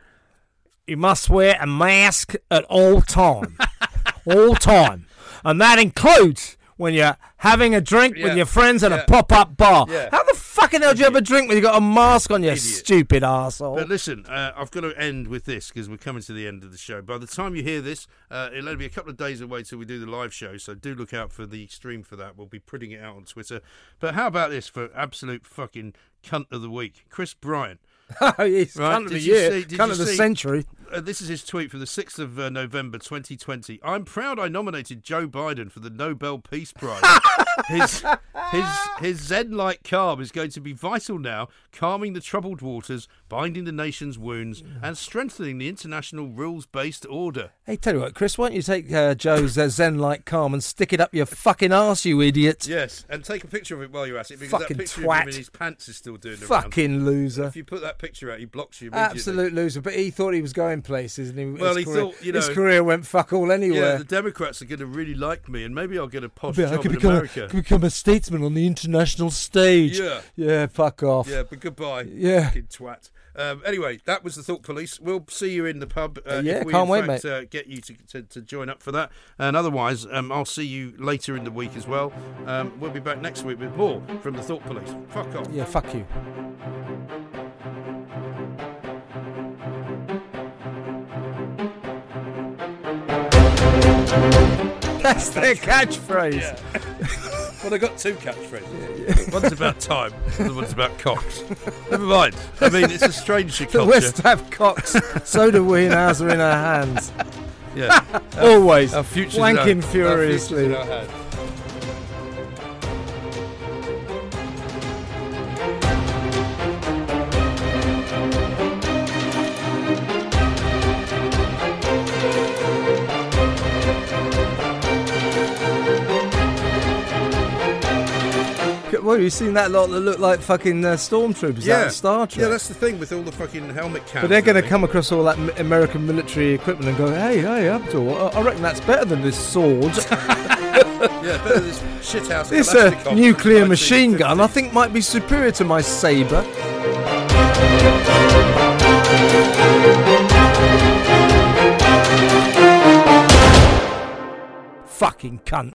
Speaker 2: you must wear a mask at all time, all time, and that includes." When you're having a drink
Speaker 1: Yeah.
Speaker 2: with your friends at
Speaker 1: Yeah.
Speaker 2: a pop-up bar,
Speaker 1: Yeah.
Speaker 2: how the fucking hell do you have a drink when you got a mask on, you
Speaker 1: Idiot.
Speaker 2: stupid arsehole?
Speaker 1: But listen, uh, I've got to end with this because we're coming to the end of the show. By the time you hear this, uh, it'll only be a couple of days away till we do the live show, so do look out for the stream for that. We'll be putting it out on Twitter. But how about this for absolute fucking cunt of the week? Chris Bryant.
Speaker 2: oh, He's
Speaker 1: Right,
Speaker 2: cunt of the year,
Speaker 1: see-
Speaker 2: cunt of the
Speaker 1: see-
Speaker 2: century.
Speaker 1: Uh, this is his tweet from the 6th of uh, November 2020. I'm proud I nominated Joe Biden for the Nobel Peace Prize. his his his zen-like calm is going to be vital now, calming the troubled waters, binding the nation's wounds, and strengthening the international rules-based order.
Speaker 2: Hey, tell you what, Chris, why don't you take uh, Joe's uh, Zen-like calm and stick it up your fucking arse, you idiot?
Speaker 1: Yes, and take a picture of it while you're at it, because
Speaker 2: Fucking
Speaker 1: that picture of
Speaker 2: twat.
Speaker 1: him in his pants is still doing the rounds.
Speaker 2: Fucking loser.
Speaker 1: If you put that picture out, he blocks you.
Speaker 2: Absolute loser. But he thought he was going places, and he,
Speaker 1: Well,
Speaker 2: his
Speaker 1: he
Speaker 2: career,
Speaker 1: thought, you
Speaker 2: his career went fuck all anywhere.
Speaker 1: Yeah, the Democrats are going to really like me, and maybe I'll get a posh
Speaker 2: Yeah, I could
Speaker 1: in
Speaker 2: become, a,
Speaker 1: America.
Speaker 2: could become a statesman on the international stage.
Speaker 1: Yeah.
Speaker 2: Yeah, fuck off.
Speaker 1: Yeah, but goodbye.
Speaker 2: Yeah.
Speaker 1: Fucking twat. Um, anyway, that was the Thought Police. We'll see you in the pub. Uh,
Speaker 2: Yeah,
Speaker 1: if we,
Speaker 2: can't
Speaker 1: in
Speaker 2: wait,
Speaker 1: fact,
Speaker 2: mate.
Speaker 1: Uh, get you to, to, to join up for that. And otherwise, um, I'll see you later in the week as well. Um, we'll be back next week with more from the Thought Police. Fuck off.
Speaker 2: Yeah, fuck you. That's their catchphrase.
Speaker 1: Well, I got two catchphrases. One's about time, the other one's about cocks. Never mind. I mean, it's a strange culture.
Speaker 2: The
Speaker 1: culture.
Speaker 2: West have cocks, so do we, and ours are in our hands.
Speaker 1: Yeah.
Speaker 2: Always.
Speaker 1: Our future's
Speaker 2: Wanking
Speaker 1: in our- our future's
Speaker 2: furiously.
Speaker 1: in our
Speaker 2: well, you've seen that lot that look like fucking uh, stormtroopers out
Speaker 1: yeah,
Speaker 2: of Star Trek.
Speaker 1: Yeah, that's the thing with all the fucking helmet cams.
Speaker 2: but they're going to come across all that American military equipment and go, hey, hey, Abdul, I I reckon that's better than this sword.
Speaker 1: Yeah, better than this shithouse.
Speaker 2: this uh, nuclear machine gun, I think, might be superior to my saber. Fucking cunt.